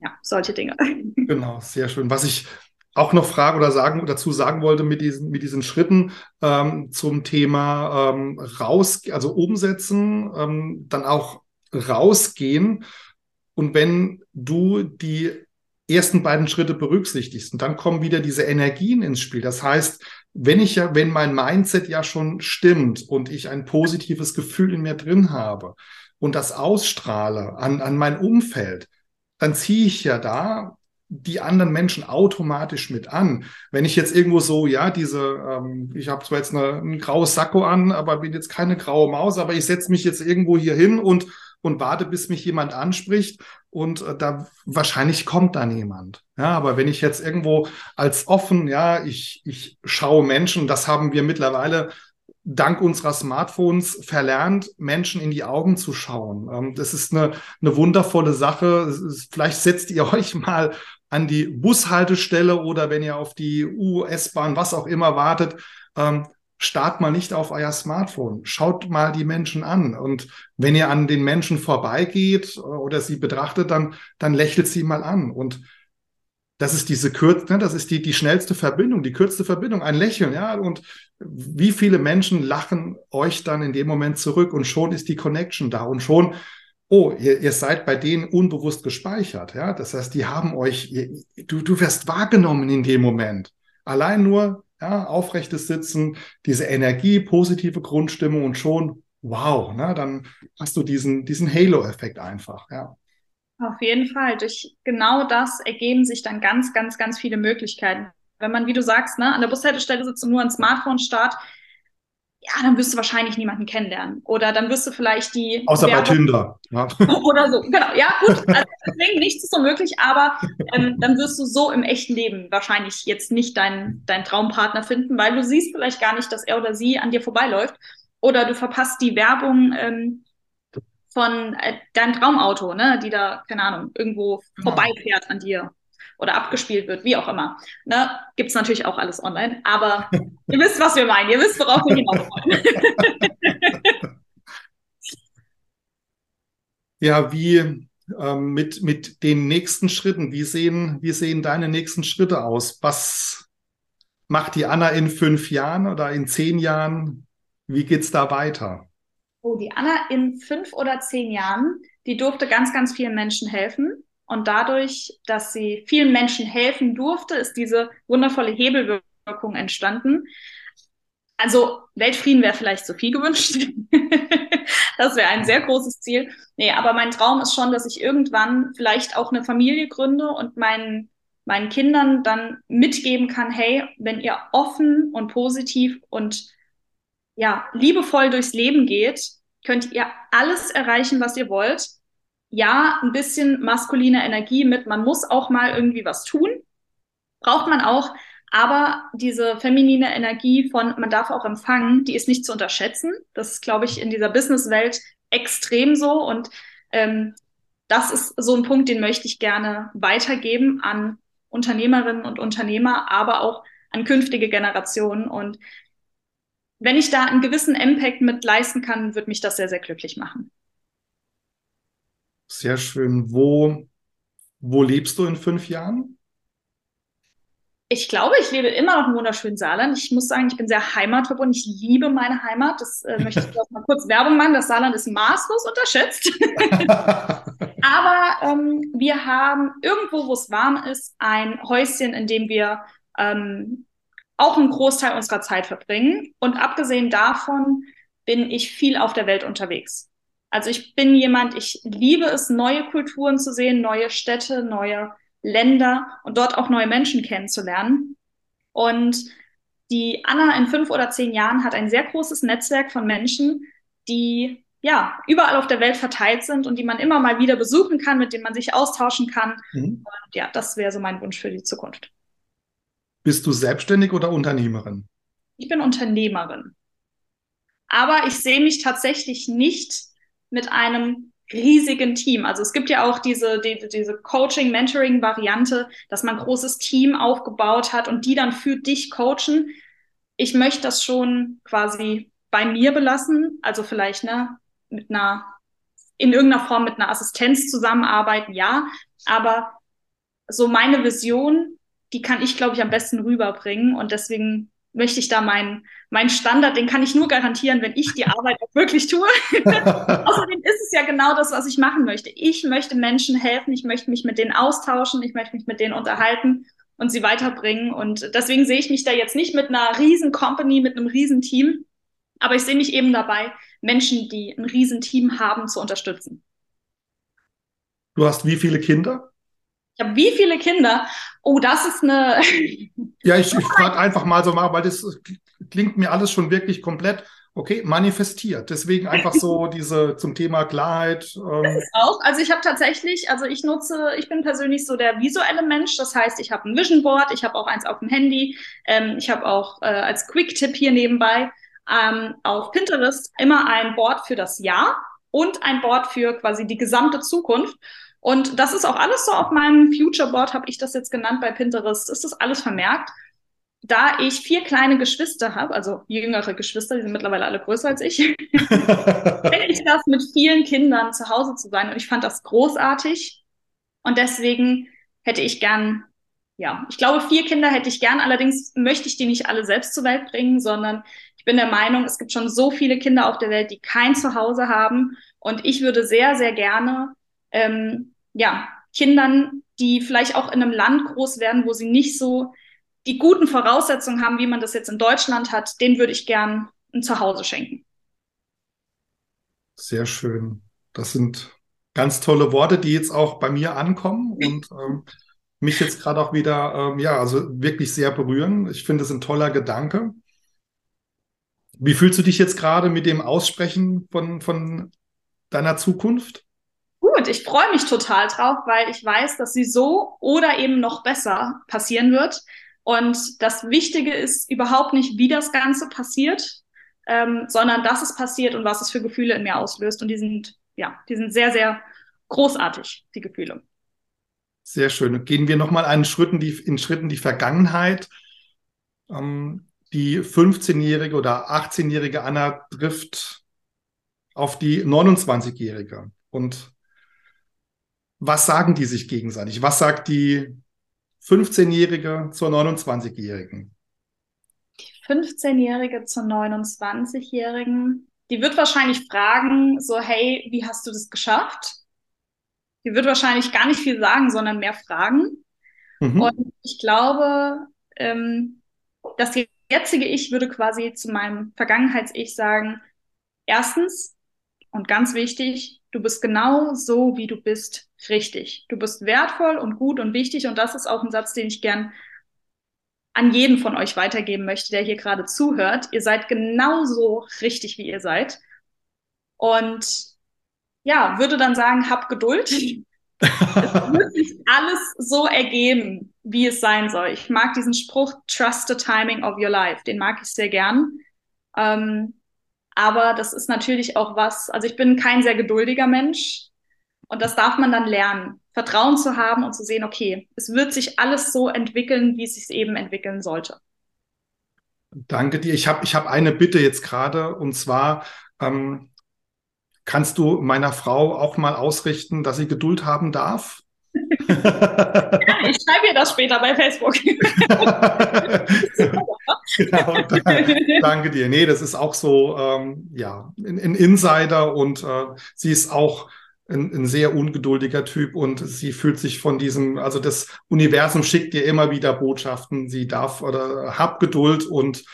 Ja, solche Dinge. (laughs) Genau, sehr schön. Was ich auch noch fragen oder sagen dazu sagen wollte mit diesen mit diesen Schritten ähm, zum Thema ähm, raus, also umsetzen, ähm, dann auch rausgehen. Und wenn du die ersten beiden Schritte berücksichtigst. Und dann kommen wieder diese Energien ins Spiel. Das heißt, wenn ich ja, wenn mein Mindset ja schon stimmt und ich ein positives Gefühl in mir drin habe und das ausstrahle an, an mein Umfeld, dann ziehe ich ja da die anderen Menschen automatisch mit an. Wenn ich jetzt irgendwo so, ja, diese, ähm, ich habe zwar jetzt eine, ein graues Sakko an, aber bin jetzt keine graue Maus, aber ich setze mich jetzt irgendwo hier hin und und warte, bis mich jemand anspricht und äh, da wahrscheinlich kommt dann jemand. Ja, aber wenn ich jetzt irgendwo als offen, ja, ich, ich schaue Menschen, das haben wir mittlerweile dank unserer Smartphones verlernt, Menschen in die Augen zu schauen. Ähm, das ist eine, eine wundervolle Sache. Vielleicht setzt ihr (laughs) euch mal an die Bushaltestelle oder wenn ihr auf die US-Bahn, was auch immer wartet, starrt mal nicht auf euer Smartphone. Schaut mal die Menschen an. Und wenn ihr an den Menschen vorbeigeht oder sie betrachtet, dann, dann lächelt sie mal an. Und das ist diese Kürze, ne, das ist die, die schnellste Verbindung, die kürzeste Verbindung, ein Lächeln, ja. Und wie viele Menschen lachen euch dann in dem Moment zurück und schon ist die Connection da und schon, oh, ihr, ihr seid bei denen unbewusst gespeichert, ja. Das heißt, die haben euch, ihr, du, du wirst wahrgenommen in dem Moment. Allein nur ja, aufrechtes Sitzen, diese Energie, positive Grundstimmung und schon, wow, ne, dann hast du diesen, diesen Halo-Effekt einfach, ja. Auf jeden Fall. Durch genau das ergeben sich dann ganz, ganz, ganz viele Möglichkeiten. Wenn man, wie du sagst, ne, an der Bushaltestelle sitzt und nur ein Smartphone starrt, ja, dann wirst du wahrscheinlich niemanden kennenlernen. Oder dann wirst du vielleicht die. Außer Werbung bei Tinder. Ja. (laughs) Oder so, genau. Ja, gut. Also deswegen nichts ist so möglich, aber ähm, dann wirst du so im echten Leben wahrscheinlich jetzt nicht deinen dein Traumpartner finden, weil du siehst vielleicht gar nicht, dass er oder sie an dir vorbeiläuft. Oder du verpasst die Werbung ähm, von äh, deinem Traumauto, ne, die da, keine Ahnung, irgendwo genau. vorbeifährt an dir oder abgespielt wird, wie auch immer. Ne? Gibt es natürlich auch alles online, aber (laughs) ihr wisst, was wir meinen, ihr wisst, worauf wir hinaus wollen. (laughs) ja, wie ähm, mit, mit den nächsten Schritten, wie sehen, wie sehen deine nächsten Schritte aus? Was macht die Anna in fünf Jahren oder in zehn Jahren? Wie geht es da weiter? Oh, die Anna in fünf oder zehn Jahren, die durfte ganz, ganz vielen Menschen helfen. Und dadurch, dass sie vielen Menschen helfen durfte, ist diese wundervolle Hebelwirkung entstanden. Also Weltfrieden wäre vielleicht zu viel gewünscht. (laughs) das wäre ein sehr großes Ziel. Nee, aber mein Traum ist schon, dass ich irgendwann vielleicht auch eine Familie gründe und meinen, meinen Kindern dann mitgeben kann, hey, wenn ihr offen und positiv und ja, liebevoll durchs Leben geht, könnt ihr alles erreichen, was ihr wollt ja, ein bisschen maskuline Energie mit, man muss auch mal irgendwie was tun, braucht man auch, aber diese feminine Energie von, man darf auch empfangen, die ist nicht zu unterschätzen. Das ist, glaube ich, in dieser Businesswelt extrem so und ähm, das ist so ein Punkt, den möchte ich gerne weitergeben an Unternehmerinnen und Unternehmer, aber auch an künftige Generationen. Und wenn ich da einen gewissen Impact mit leisten kann, wird mich das sehr, sehr glücklich machen. Sehr schön. Wo, wo lebst du in fünf Jahren? Ich glaube, ich lebe immer noch im wunderschönen Saarland. Ich muss sagen, ich bin sehr heimatverbunden. Ich liebe meine Heimat. Das äh, möchte ich (laughs) mal kurz Werbung machen. Das Saarland ist maßlos unterschätzt. (laughs) Aber ähm, wir haben irgendwo, wo es warm ist, ein Häuschen, in dem wir ähm, auch einen Großteil unserer Zeit verbringen. Und abgesehen davon bin ich viel auf der Welt unterwegs. Also ich bin jemand, ich liebe es, neue Kulturen zu sehen, neue Städte, neue Länder und dort auch neue Menschen kennenzulernen. Und die Anna in fünf oder zehn Jahren hat ein sehr großes Netzwerk von Menschen, die ja überall auf der Welt verteilt sind und die man immer mal wieder besuchen kann, mit denen man sich austauschen kann. Mhm. Und ja, das wäre so mein Wunsch für die Zukunft. Bist du selbstständig oder Unternehmerin? Ich bin Unternehmerin. Aber ich sehe mich tatsächlich nicht mit einem riesigen Team. Also es gibt ja auch diese, die, diese Coaching-Mentoring-Variante, dass man ein großes Team aufgebaut hat und die dann für dich coachen. Ich möchte das schon quasi bei mir belassen, also vielleicht ne, mit einer, in irgendeiner Form mit einer Assistenz zusammenarbeiten, ja, aber so meine Vision, die kann ich, glaube ich, am besten rüberbringen und deswegen möchte ich da meinen mein Standard, den kann ich nur garantieren, wenn ich die Arbeit auch wirklich tue. (laughs) Außerdem ist es ja genau das, was ich machen möchte. Ich möchte Menschen helfen, ich möchte mich mit denen austauschen, ich möchte mich mit denen unterhalten und sie weiterbringen. Und deswegen sehe ich mich da jetzt nicht mit einer riesen Company, mit einem riesen Team, aber ich sehe mich eben dabei, Menschen, die ein riesen Team haben, zu unterstützen. Du hast wie viele Kinder? Ich habe wie viele Kinder? Oh, das ist eine. (laughs) ja, ich, ich frage einfach mal so mal, weil das klingt mir alles schon wirklich komplett okay, manifestiert. Deswegen einfach so (laughs) diese zum Thema Klarheit. Ähm. Auch. Also ich habe tatsächlich, also ich nutze, ich bin persönlich so der visuelle Mensch. Das heißt, ich habe ein Vision Board, ich habe auch eins auf dem Handy, ähm, ich habe auch äh, als Quick-Tipp hier nebenbei ähm, auf Pinterest immer ein Board für das Jahr und ein Board für quasi die gesamte Zukunft. Und das ist auch alles so auf meinem Future Board, habe ich das jetzt genannt bei Pinterest, ist das alles vermerkt. Da ich vier kleine Geschwister habe, also jüngere Geschwister, die sind mittlerweile alle größer als ich, (laughs) kenne ich das mit vielen Kindern zu Hause zu sein und ich fand das großartig. Und deswegen hätte ich gern, ja, ich glaube, vier Kinder hätte ich gern, allerdings möchte ich die nicht alle selbst zur Welt bringen, sondern ich bin der Meinung, es gibt schon so viele Kinder auf der Welt, die kein Zuhause haben. Und ich würde sehr, sehr gerne ähm, ja, Kindern, die vielleicht auch in einem Land groß werden, wo sie nicht so die guten Voraussetzungen haben, wie man das jetzt in Deutschland hat, denen würde ich gern ein Zuhause schenken. Sehr schön. Das sind Ganz tolle Worte, die jetzt auch bei mir ankommen und ähm, mich jetzt gerade auch wieder, ähm, ja, also wirklich sehr berühren. Ich finde es ein toller Gedanke. Wie fühlst du dich jetzt gerade mit dem Aussprechen von, von deiner Zukunft? Gut, ich freue mich total drauf, weil ich weiß, dass sie so oder eben noch besser passieren wird. Und das Wichtige ist überhaupt nicht, wie das Ganze passiert, ähm, sondern dass es passiert und was es für Gefühle in mir auslöst. Und die sind, ja, die sind sehr, sehr großartig, die Gefühle. Sehr schön. Gehen wir nochmal einen Schritt in die, in Schritten die Vergangenheit. Ähm, die 15-jährige oder 18-jährige Anna trifft auf die 29-jährige. Und was sagen die sich gegenseitig? Was sagt die 15-jährige zur 29-jährigen? Die 15-jährige zur 29-jährigen, die wird wahrscheinlich fragen, so, hey, wie hast du das geschafft? Die wird wahrscheinlich gar nicht viel sagen, sondern mehr fragen. Mhm. Und ich glaube, ähm, das jetzige Ich würde quasi zu meinem Vergangenheits-Ich sagen, erstens und ganz wichtig, du bist genau so, wie du bist, richtig. Du bist wertvoll und gut und wichtig und das ist auch ein Satz, den ich gern an jeden von euch weitergeben möchte, der hier gerade zuhört. Ihr seid genauso richtig, wie ihr seid. Und ja, würde dann sagen, hab Geduld. (laughs) es wird sich alles so ergeben, wie es sein soll. Ich mag diesen Spruch, trust the timing of your life. Den mag ich sehr gern. Ähm, aber das ist natürlich auch was, also ich bin kein sehr geduldiger Mensch und das darf man dann lernen. Vertrauen zu haben und zu sehen, okay, es wird sich alles so entwickeln, wie es sich eben entwickeln sollte. Danke dir. Ich habe ich hab eine Bitte jetzt gerade und zwar, ähm, Kannst du meiner Frau auch mal ausrichten, dass sie Geduld haben darf? Ich schreibe ihr das später bei Facebook. (laughs) da, danke dir. Nee, das ist auch so, ähm, ja, ein, ein, Insider und äh, sie ist auch ein, ein, sehr ungeduldiger Typ und sie fühlt sich von diesem, also das Universum schickt ihr immer wieder Botschaften, sie darf oder hab Geduld und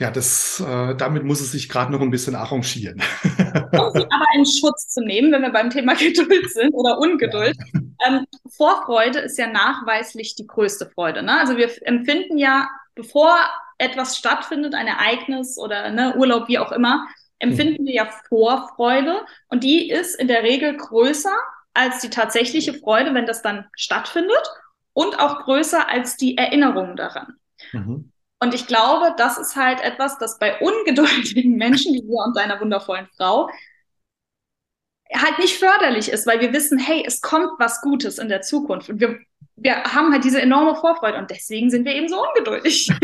ja, das, äh, damit muss es sich gerade noch ein bisschen arrangieren. (laughs) Um sie aber in Schutz zu nehmen, wenn wir beim Thema (laughs) Geduld sind oder Ungeduld. Ja. (laughs) Ähm, Vorfreude ist ja nachweislich die größte Freude. Ne? Also wir empfinden ja, bevor etwas stattfindet, ein Ereignis oder ne, Urlaub, wie auch immer, empfinden mhm. wir ja Vorfreude und die ist in der Regel größer als die tatsächliche Freude, wenn das dann stattfindet und auch größer als die Erinnerung daran. Mhm. Und ich glaube, das ist halt etwas, das bei ungeduldigen (laughs) Menschen, wie wir und deiner wundervollen Frau, halt nicht förderlich ist, weil wir wissen, hey, es kommt was Gutes in der Zukunft. Und wir, wir haben halt diese enorme Vorfreude und deswegen sind wir eben so ungeduldig. (laughs)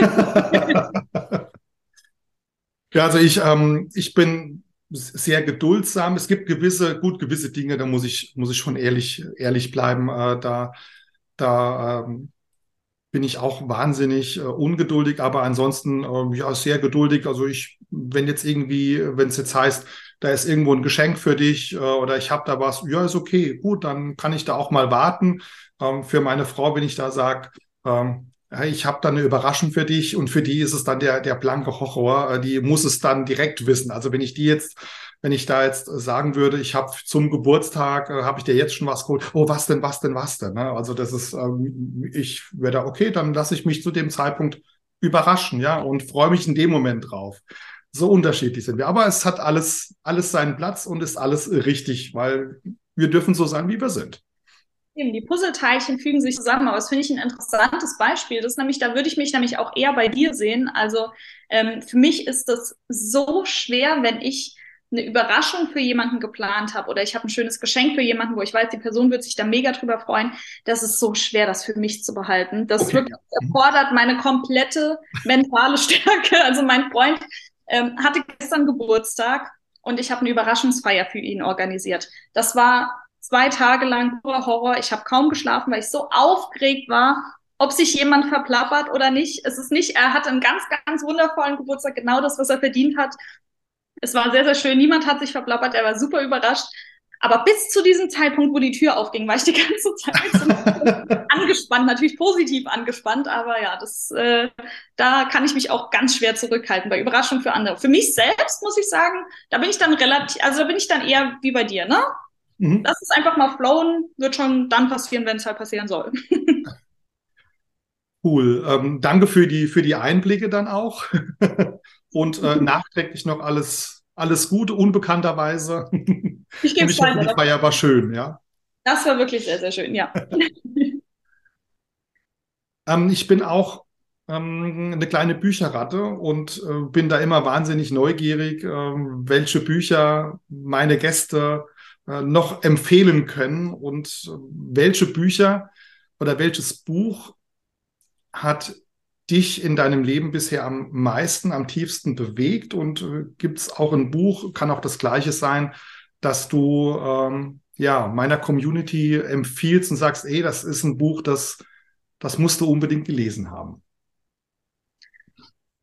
ja, also ich, ähm, ich bin sehr geduldsam. Es gibt gewisse, gut, gewisse Dinge, da muss ich, muss ich schon ehrlich, ehrlich bleiben. Äh, da, da ähm, bin ich auch wahnsinnig äh, ungeduldig, aber ansonsten äh, ja sehr geduldig. Also ich, wenn jetzt irgendwie, wenn es jetzt heißt, da ist irgendwo ein Geschenk für dich äh, oder ich habe da was, ja, ist okay, gut, dann kann ich da auch mal warten. Ähm, für meine Frau, wenn ich da sage, ähm, ich habe da eine Überraschung für dich und für die ist es dann der, der blanke Horror, äh, die muss es dann direkt wissen. Also wenn ich die jetzt wenn ich da jetzt sagen würde, ich habe zum Geburtstag, äh, habe ich dir jetzt schon was geholt, oh, was denn, was denn, was denn? Ne? Also das ist, ähm, ich werde, okay, dann lasse ich mich zu dem Zeitpunkt überraschen, ja, und freue mich in dem Moment drauf. So unterschiedlich sind wir. Aber es hat alles, alles seinen Platz und ist alles richtig, weil wir dürfen so sein, wie wir sind. Eben, die Puzzleteilchen fügen sich zusammen, aber das finde ich ein interessantes Beispiel. Das nämlich, da würde ich mich nämlich auch eher bei dir sehen. Also ähm, für mich ist das so schwer, wenn ich eine Überraschung für jemanden geplant habe oder ich habe ein schönes Geschenk für jemanden, wo ich weiß, die Person wird sich da mega drüber freuen, das ist so schwer, das für mich zu behalten. Das okay. wirklich erfordert meine komplette mentale (laughs) Stärke. Also mein Freund ähm, hatte gestern Geburtstag und ich habe eine Überraschungsfeier für ihn organisiert. Das war zwei Tage lang purer Horror. Ich habe kaum geschlafen, weil ich so aufgeregt war, ob sich jemand verplappert oder nicht. Es ist nicht, er hatte einen ganz, ganz wundervollen Geburtstag, genau das, was er verdient hat. Es war sehr, sehr schön. Niemand hat sich verplappert. Er war super überrascht. Aber bis zu diesem Zeitpunkt, wo die Tür aufging, war ich die ganze Zeit (laughs) angespannt, natürlich positiv angespannt, aber ja, das, äh, da kann ich mich auch ganz schwer zurückhalten bei Überraschungen für andere. Für mich selbst muss ich sagen, da bin ich dann relativ, also da bin ich dann eher wie bei dir, ne? mhm. lass es einfach mal flowen, wird schon dann passieren, wenn es halt passieren soll. (laughs) Cool. Ähm, danke für die, für die Einblicke dann auch. (laughs) Und äh, nachträglich noch alles, alles Gute, unbekannterweise. (laughs) Ich gebe es weiter. Die Feier war schön, ja. Das war wirklich sehr, sehr schön, ja. (laughs) ähm, ich bin auch ähm, eine kleine Bücherratte und äh, bin da immer wahnsinnig neugierig, äh, welche Bücher meine Gäste äh, noch empfehlen können und äh, welche Bücher oder welches Buch hat dich in deinem Leben bisher am meisten, am tiefsten bewegt? Und äh, gibt es auch ein Buch, kann auch das gleiche sein, dass du ähm, ja meiner Community empfiehlst und sagst, ey, das ist ein Buch, das, das musst du unbedingt gelesen haben?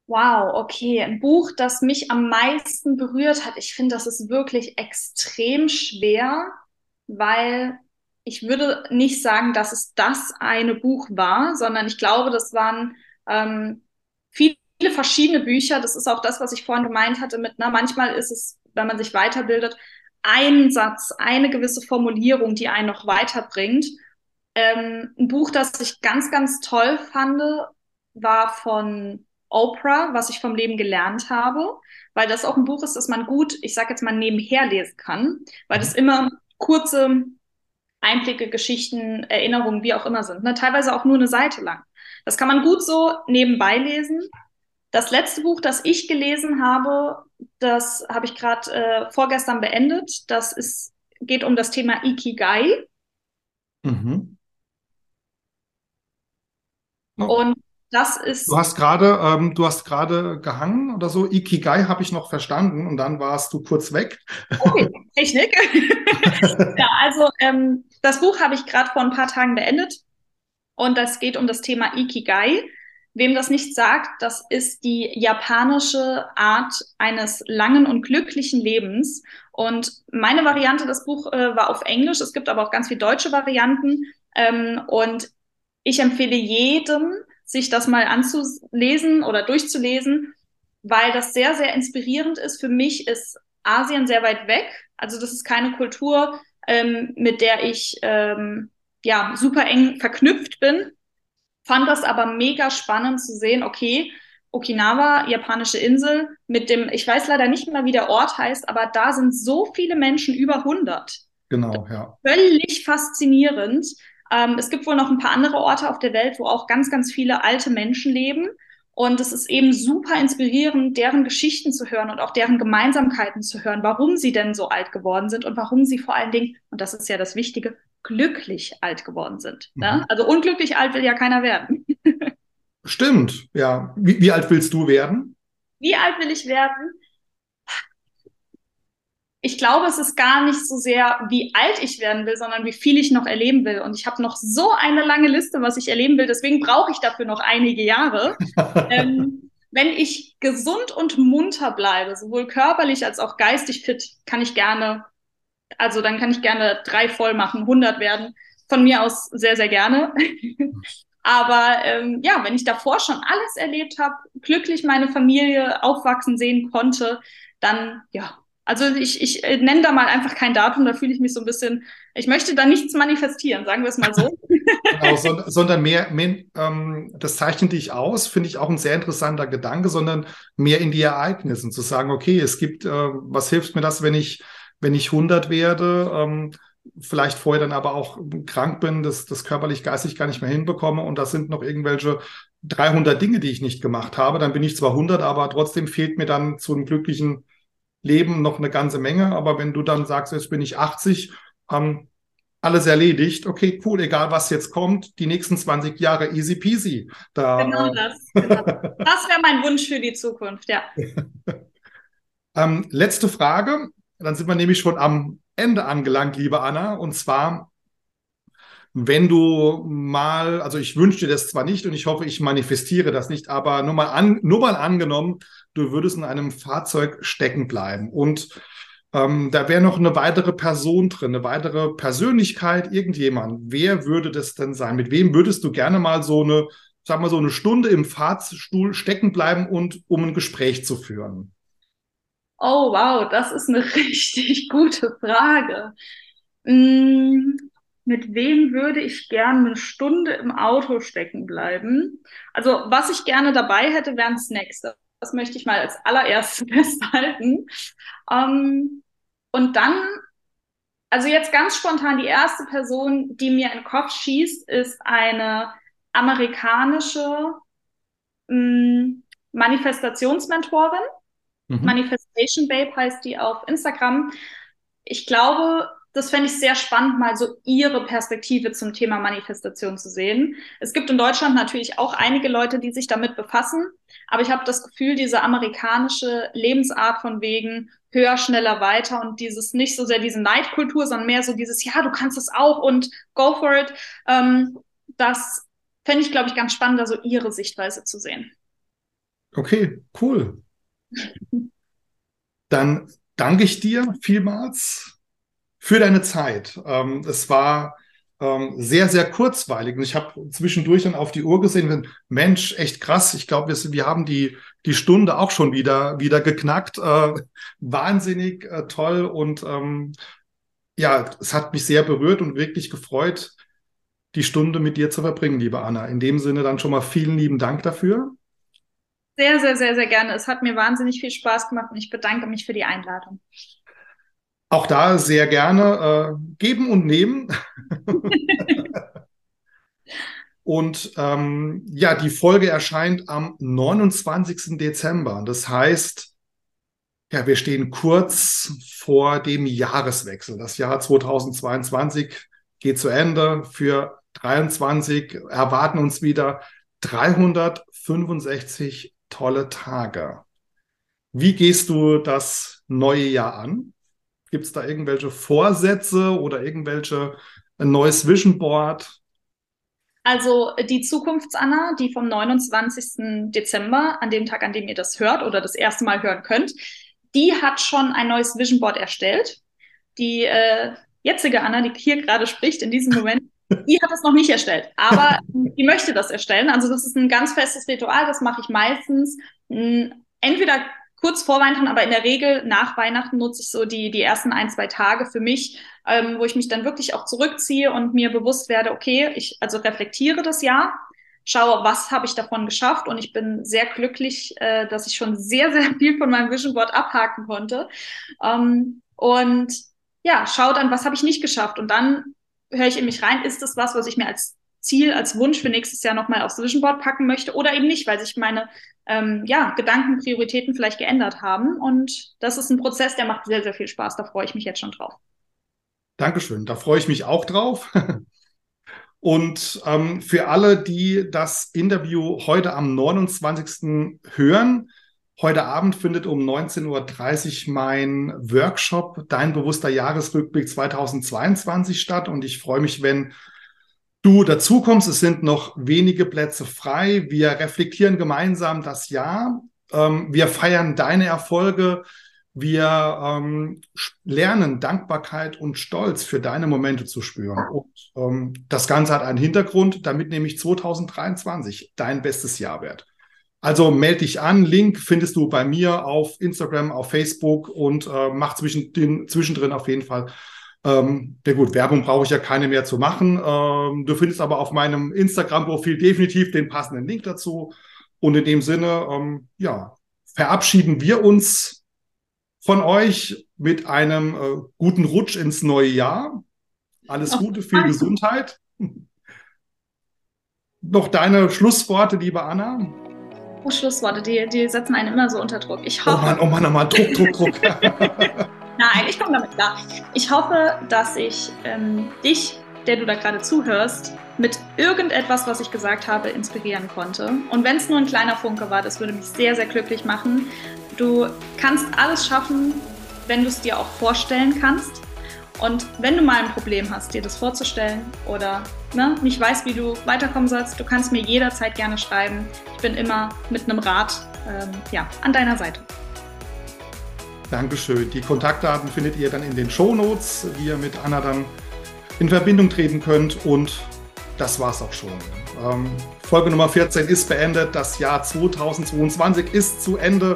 Wow, okay. Ein Buch, das mich am meisten berührt hat. Ich finde, das ist wirklich extrem schwer, weil ich würde nicht sagen, dass es das eine Buch war, sondern ich glaube, das waren ähm, viele verschiedene Bücher. Das ist auch das, was ich vorhin gemeint hatte mit, na, manchmal ist es, wenn man sich weiterbildet, ein Satz, eine gewisse Formulierung, die einen noch weiterbringt. Ähm, ein Buch, das ich ganz, ganz toll fand, war von Oprah, was ich vom Leben gelernt habe, weil das auch ein Buch ist, das man gut, ich sage jetzt mal, nebenher lesen kann, weil das immer kurze Einblicke, Geschichten, Erinnerungen, wie auch immer sind. Ne? Teilweise auch nur eine Seite lang. Das kann man gut so nebenbei lesen. Das letzte Buch, das ich gelesen habe, das habe ich gerade äh, vorgestern beendet. Das ist, geht um das Thema Ikigai. Mhm. Oh. Und das ist. Du hast gerade, ähm, du hast gerade gehangen oder so. Ikigai habe ich noch verstanden und dann warst du kurz weg. Okay, (laughs) Technik. (laughs) ja, also ähm, das Buch habe ich gerade vor ein paar Tagen beendet und das geht um das Thema Ikigai. Wem das nicht sagt, das ist die japanische Art eines langen und glücklichen Lebens. Und meine Variante, das Buch äh, war auf Englisch. Es gibt aber auch ganz viele deutsche Varianten. Ähm, und ich empfehle jedem, sich das mal anzulesen oder durchzulesen, weil das sehr, sehr inspirierend ist. Für mich ist Asien sehr weit weg. Also das ist keine Kultur, ähm, mit der ich ähm, ja super eng verknüpft bin. Fand das aber mega spannend zu sehen, okay, Okinawa, japanische Insel, mit dem, ich weiß leider nicht mehr, wie der Ort heißt, aber da sind so viele Menschen, über 100. Genau, ja. Völlig faszinierend. Ähm, es gibt wohl noch ein paar andere Orte auf der Welt, wo auch ganz, ganz viele alte Menschen leben. Und es ist eben super inspirierend, deren Geschichten zu hören und auch deren Gemeinsamkeiten zu hören, warum sie denn so alt geworden sind und warum sie vor allen Dingen, und das ist ja das Wichtige, glücklich alt geworden sind. Ne? Mhm. Ne? Also unglücklich alt will ja keiner werden. Stimmt, ja. Wie, wie alt willst du werden? Wie alt will ich werden? ich glaube, es ist gar nicht so sehr, wie alt ich werden will, sondern wie viel ich noch erleben will. Und ich habe noch so eine lange Liste, was ich erleben will. Deswegen brauche ich dafür noch einige Jahre. (laughs) ähm, wenn ich gesund und munter bleibe, sowohl körperlich als auch geistig fit, kann ich gerne, also dann kann ich gerne drei voll machen, 100 werden. Von mir aus sehr, sehr gerne. (laughs) Aber ähm, ja, wenn ich davor schon alles erlebt habe, glücklich meine Familie aufwachsen sehen konnte, dann ja, also ich, ich äh, nenne da mal einfach kein Datum, da fühle ich mich so ein bisschen, ich möchte da nichts manifestieren, sagen wir es mal so. (laughs) genau, so, sondern mehr, mehr ähm, das zeichnet dich aus, finde ich auch ein sehr interessanter Gedanke, sondern mehr in die Ereignisse zu sagen, okay, es gibt, äh, was hilft mir das, wenn ich, wenn ich 100 werde, ähm, vielleicht vorher dann aber auch krank bin, das, das körperlich, geistig gar nicht mehr hinbekomme und das sind noch irgendwelche 300 Dinge, die ich nicht gemacht habe, dann bin ich zwar 100, aber trotzdem fehlt mir dann zu einem glücklichen Leben noch eine ganze Menge, aber wenn du dann sagst, jetzt bin ich 80, ähm, alles erledigt, okay, cool, egal was jetzt kommt, die nächsten 20 Jahre easy peasy. Da, genau äh, das. Genau. (laughs) Das wäre mein Wunsch für die Zukunft, ja. (laughs) ähm, letzte Frage, dann sind wir nämlich schon am Ende angelangt, liebe Anna, und zwar, wenn du mal, also ich wünsche dir das zwar nicht und ich hoffe, ich manifestiere das nicht, aber nur mal, an, nur mal angenommen, du würdest in einem Fahrzeug stecken bleiben und ähm, da wäre noch eine weitere Person drin, eine weitere Persönlichkeit, irgendjemand. Wer würde das denn sein? Mit wem würdest du gerne mal so eine, sag mal so eine Stunde im Fahrstuhl stecken bleiben und um ein Gespräch zu führen? Oh wow, das ist eine (laughs) richtig gute Frage. Mm, mit wem würde ich gerne eine Stunde im Auto stecken bleiben? Also, was ich gerne dabei hätte, wären Snacks. Das möchte ich mal als allererstes (laughs) festhalten. Ähm, und dann, also jetzt ganz spontan, die erste Person, die mir in den Kopf schießt, ist eine amerikanische mh, mm, Manifestationsmentorin. Mhm. Manifestation Babe heißt die auf Instagram. Ich glaube, das fände ich sehr spannend, mal so ihre Perspektive zum Thema Manifestation zu sehen. Es gibt in Deutschland natürlich auch einige Leute, die sich damit befassen, aber ich habe das Gefühl, diese amerikanische Lebensart von wegen höher, schneller, weiter und dieses nicht so sehr diese Neidkultur, sondern mehr so dieses, ja, du kannst es auch und go for it, ähm, das fände ich, glaube ich, ganz spannend, da so ihre Sichtweise zu sehen. Okay, cool. Dann danke ich dir vielmals für deine Zeit. Ähm, es war ähm, sehr, sehr kurzweilig. Und ich habe zwischendurch dann auf die Uhr gesehen, Mensch, echt krass. Ich glaube, wir, wir haben die, die Stunde auch schon wieder, wieder geknackt. Äh, wahnsinnig äh, toll. Und ähm, ja, es hat mich sehr berührt und wirklich gefreut, die Stunde mit dir zu verbringen, liebe Anna. In dem Sinne dann schon mal vielen lieben Dank dafür. Sehr, sehr, sehr, sehr gerne. Es hat mir wahnsinnig viel Spaß gemacht und ich bedanke mich für die Einladung. Auch da sehr gerne äh, geben und nehmen. (laughs) und ähm, ja, die Folge erscheint am 29. Dezember. Das heißt, ja, wir stehen kurz vor dem Jahreswechsel. Das Jahr 2022 geht zu Ende. Für 2023 erwarten uns wieder 365 tolle Tage. Wie gehst du das neue Jahr an? Gibt es da irgendwelche Vorsätze oder irgendwelche ein neues Vision Board? Also die Zukunftsanna, die vom 29. Dezember, an dem Tag, an dem ihr das hört oder das erste Mal hören könnt, die hat schon ein neues Vision Board erstellt. Die äh, jetzige Anna, die hier gerade spricht, in diesem Moment, die hat es noch nicht erstellt, aber (laughs) die möchte das erstellen. Also das ist ein ganz festes Ritual, das mache ich meistens mh, entweder kurz vor Weihnachten, aber in der Regel nach Weihnachten nutze ich so die, die ersten ein, zwei Tage für mich, ähm, wo ich mich dann wirklich auch zurückziehe und mir bewusst werde, okay, ich also reflektiere das Jahr, schaue, was habe ich davon geschafft und ich bin sehr glücklich, äh, dass ich schon sehr, sehr viel von meinem Vision Board abhaken konnte. Ähm, und ja, schaue dann, was habe ich nicht geschafft und dann höre ich in mich rein, ist das was, was ich mir als Ziel, als Wunsch für nächstes Jahr nochmal aufs Vision Board packen möchte oder eben nicht, weil sich meine ähm, ja, Gedanken, Prioritäten vielleicht geändert haben. Und das ist ein Prozess, der macht sehr, sehr viel Spaß. Da freue ich mich jetzt schon drauf. Dankeschön. Da freue ich mich auch drauf. (laughs) Und ähm, für alle, die das Interview heute am 29. hören, heute Abend findet um 19.30 Uhr mein Workshop Dein bewusster Jahresrückblick 2022 statt. Und ich freue mich, wenn du dazu kommst. Es sind noch wenige Plätze frei. Wir reflektieren gemeinsam das Jahr. Ähm, wir feiern deine Erfolge. Wir ähm, lernen Dankbarkeit und Stolz für deine Momente zu spüren. Und ähm, das Ganze hat einen Hintergrund, damit nämlich 2023 dein bestes Jahr wird. Also melde dich an. Link findest du bei mir auf Instagram, auf Facebook und äh, mach zwischendrin, zwischendrin auf jeden Fall ähm, ja gut, Werbung brauche ich ja keine mehr zu machen. Ähm, du findest aber auf meinem Instagram-Profil definitiv den passenden Link dazu. Und in dem Sinne, ähm, ja, verabschieden wir uns von euch mit einem äh, guten Rutsch ins neue Jahr. Alles Gute, viel Gesundheit. Noch deine Schlussworte, liebe Anna? Oh, Schlussworte, die, die setzen einen immer so unter Druck. Ich hoffe. Oh Mann, oh Mann, oh Mann, Druck, Druck, Druck. (laughs) (laughs) Nein, ich komme damit klar. Ich hoffe, dass ich ähm, dich, der du da gerade zuhörst, mit irgendetwas, was ich gesagt habe, inspirieren konnte. Und wenn es nur ein kleiner Funke war, das würde mich sehr, sehr glücklich machen. Du kannst alles schaffen, wenn du es dir auch vorstellen kannst. Und wenn du mal ein Problem hast, dir das vorzustellen oder ne, nicht weißt, wie du weiterkommen sollst, du kannst mir jederzeit gerne schreiben. Ich bin immer mit einem Rat ähm, ja, an deiner Seite. Dankeschön. Die Kontaktdaten findet ihr dann in den Show Notes, wie ihr mit Anna dann in Verbindung treten könnt. Und das war's auch schon. Ähm, Folge Nummer 14 ist beendet. Das Jahr 2022 ist zu Ende.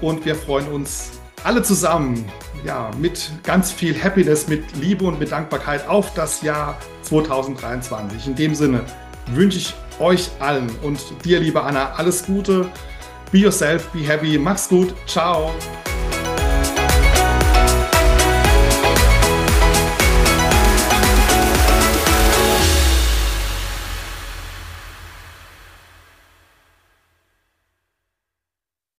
Und wir freuen uns alle zusammen, ja, mit ganz viel Happiness, mit Liebe und mit Dankbarkeit auf das Jahr 2023. In dem Sinne wünsche ich euch allen und dir, liebe Anna, alles Gute. Be yourself, be happy. Mach's gut. Ciao.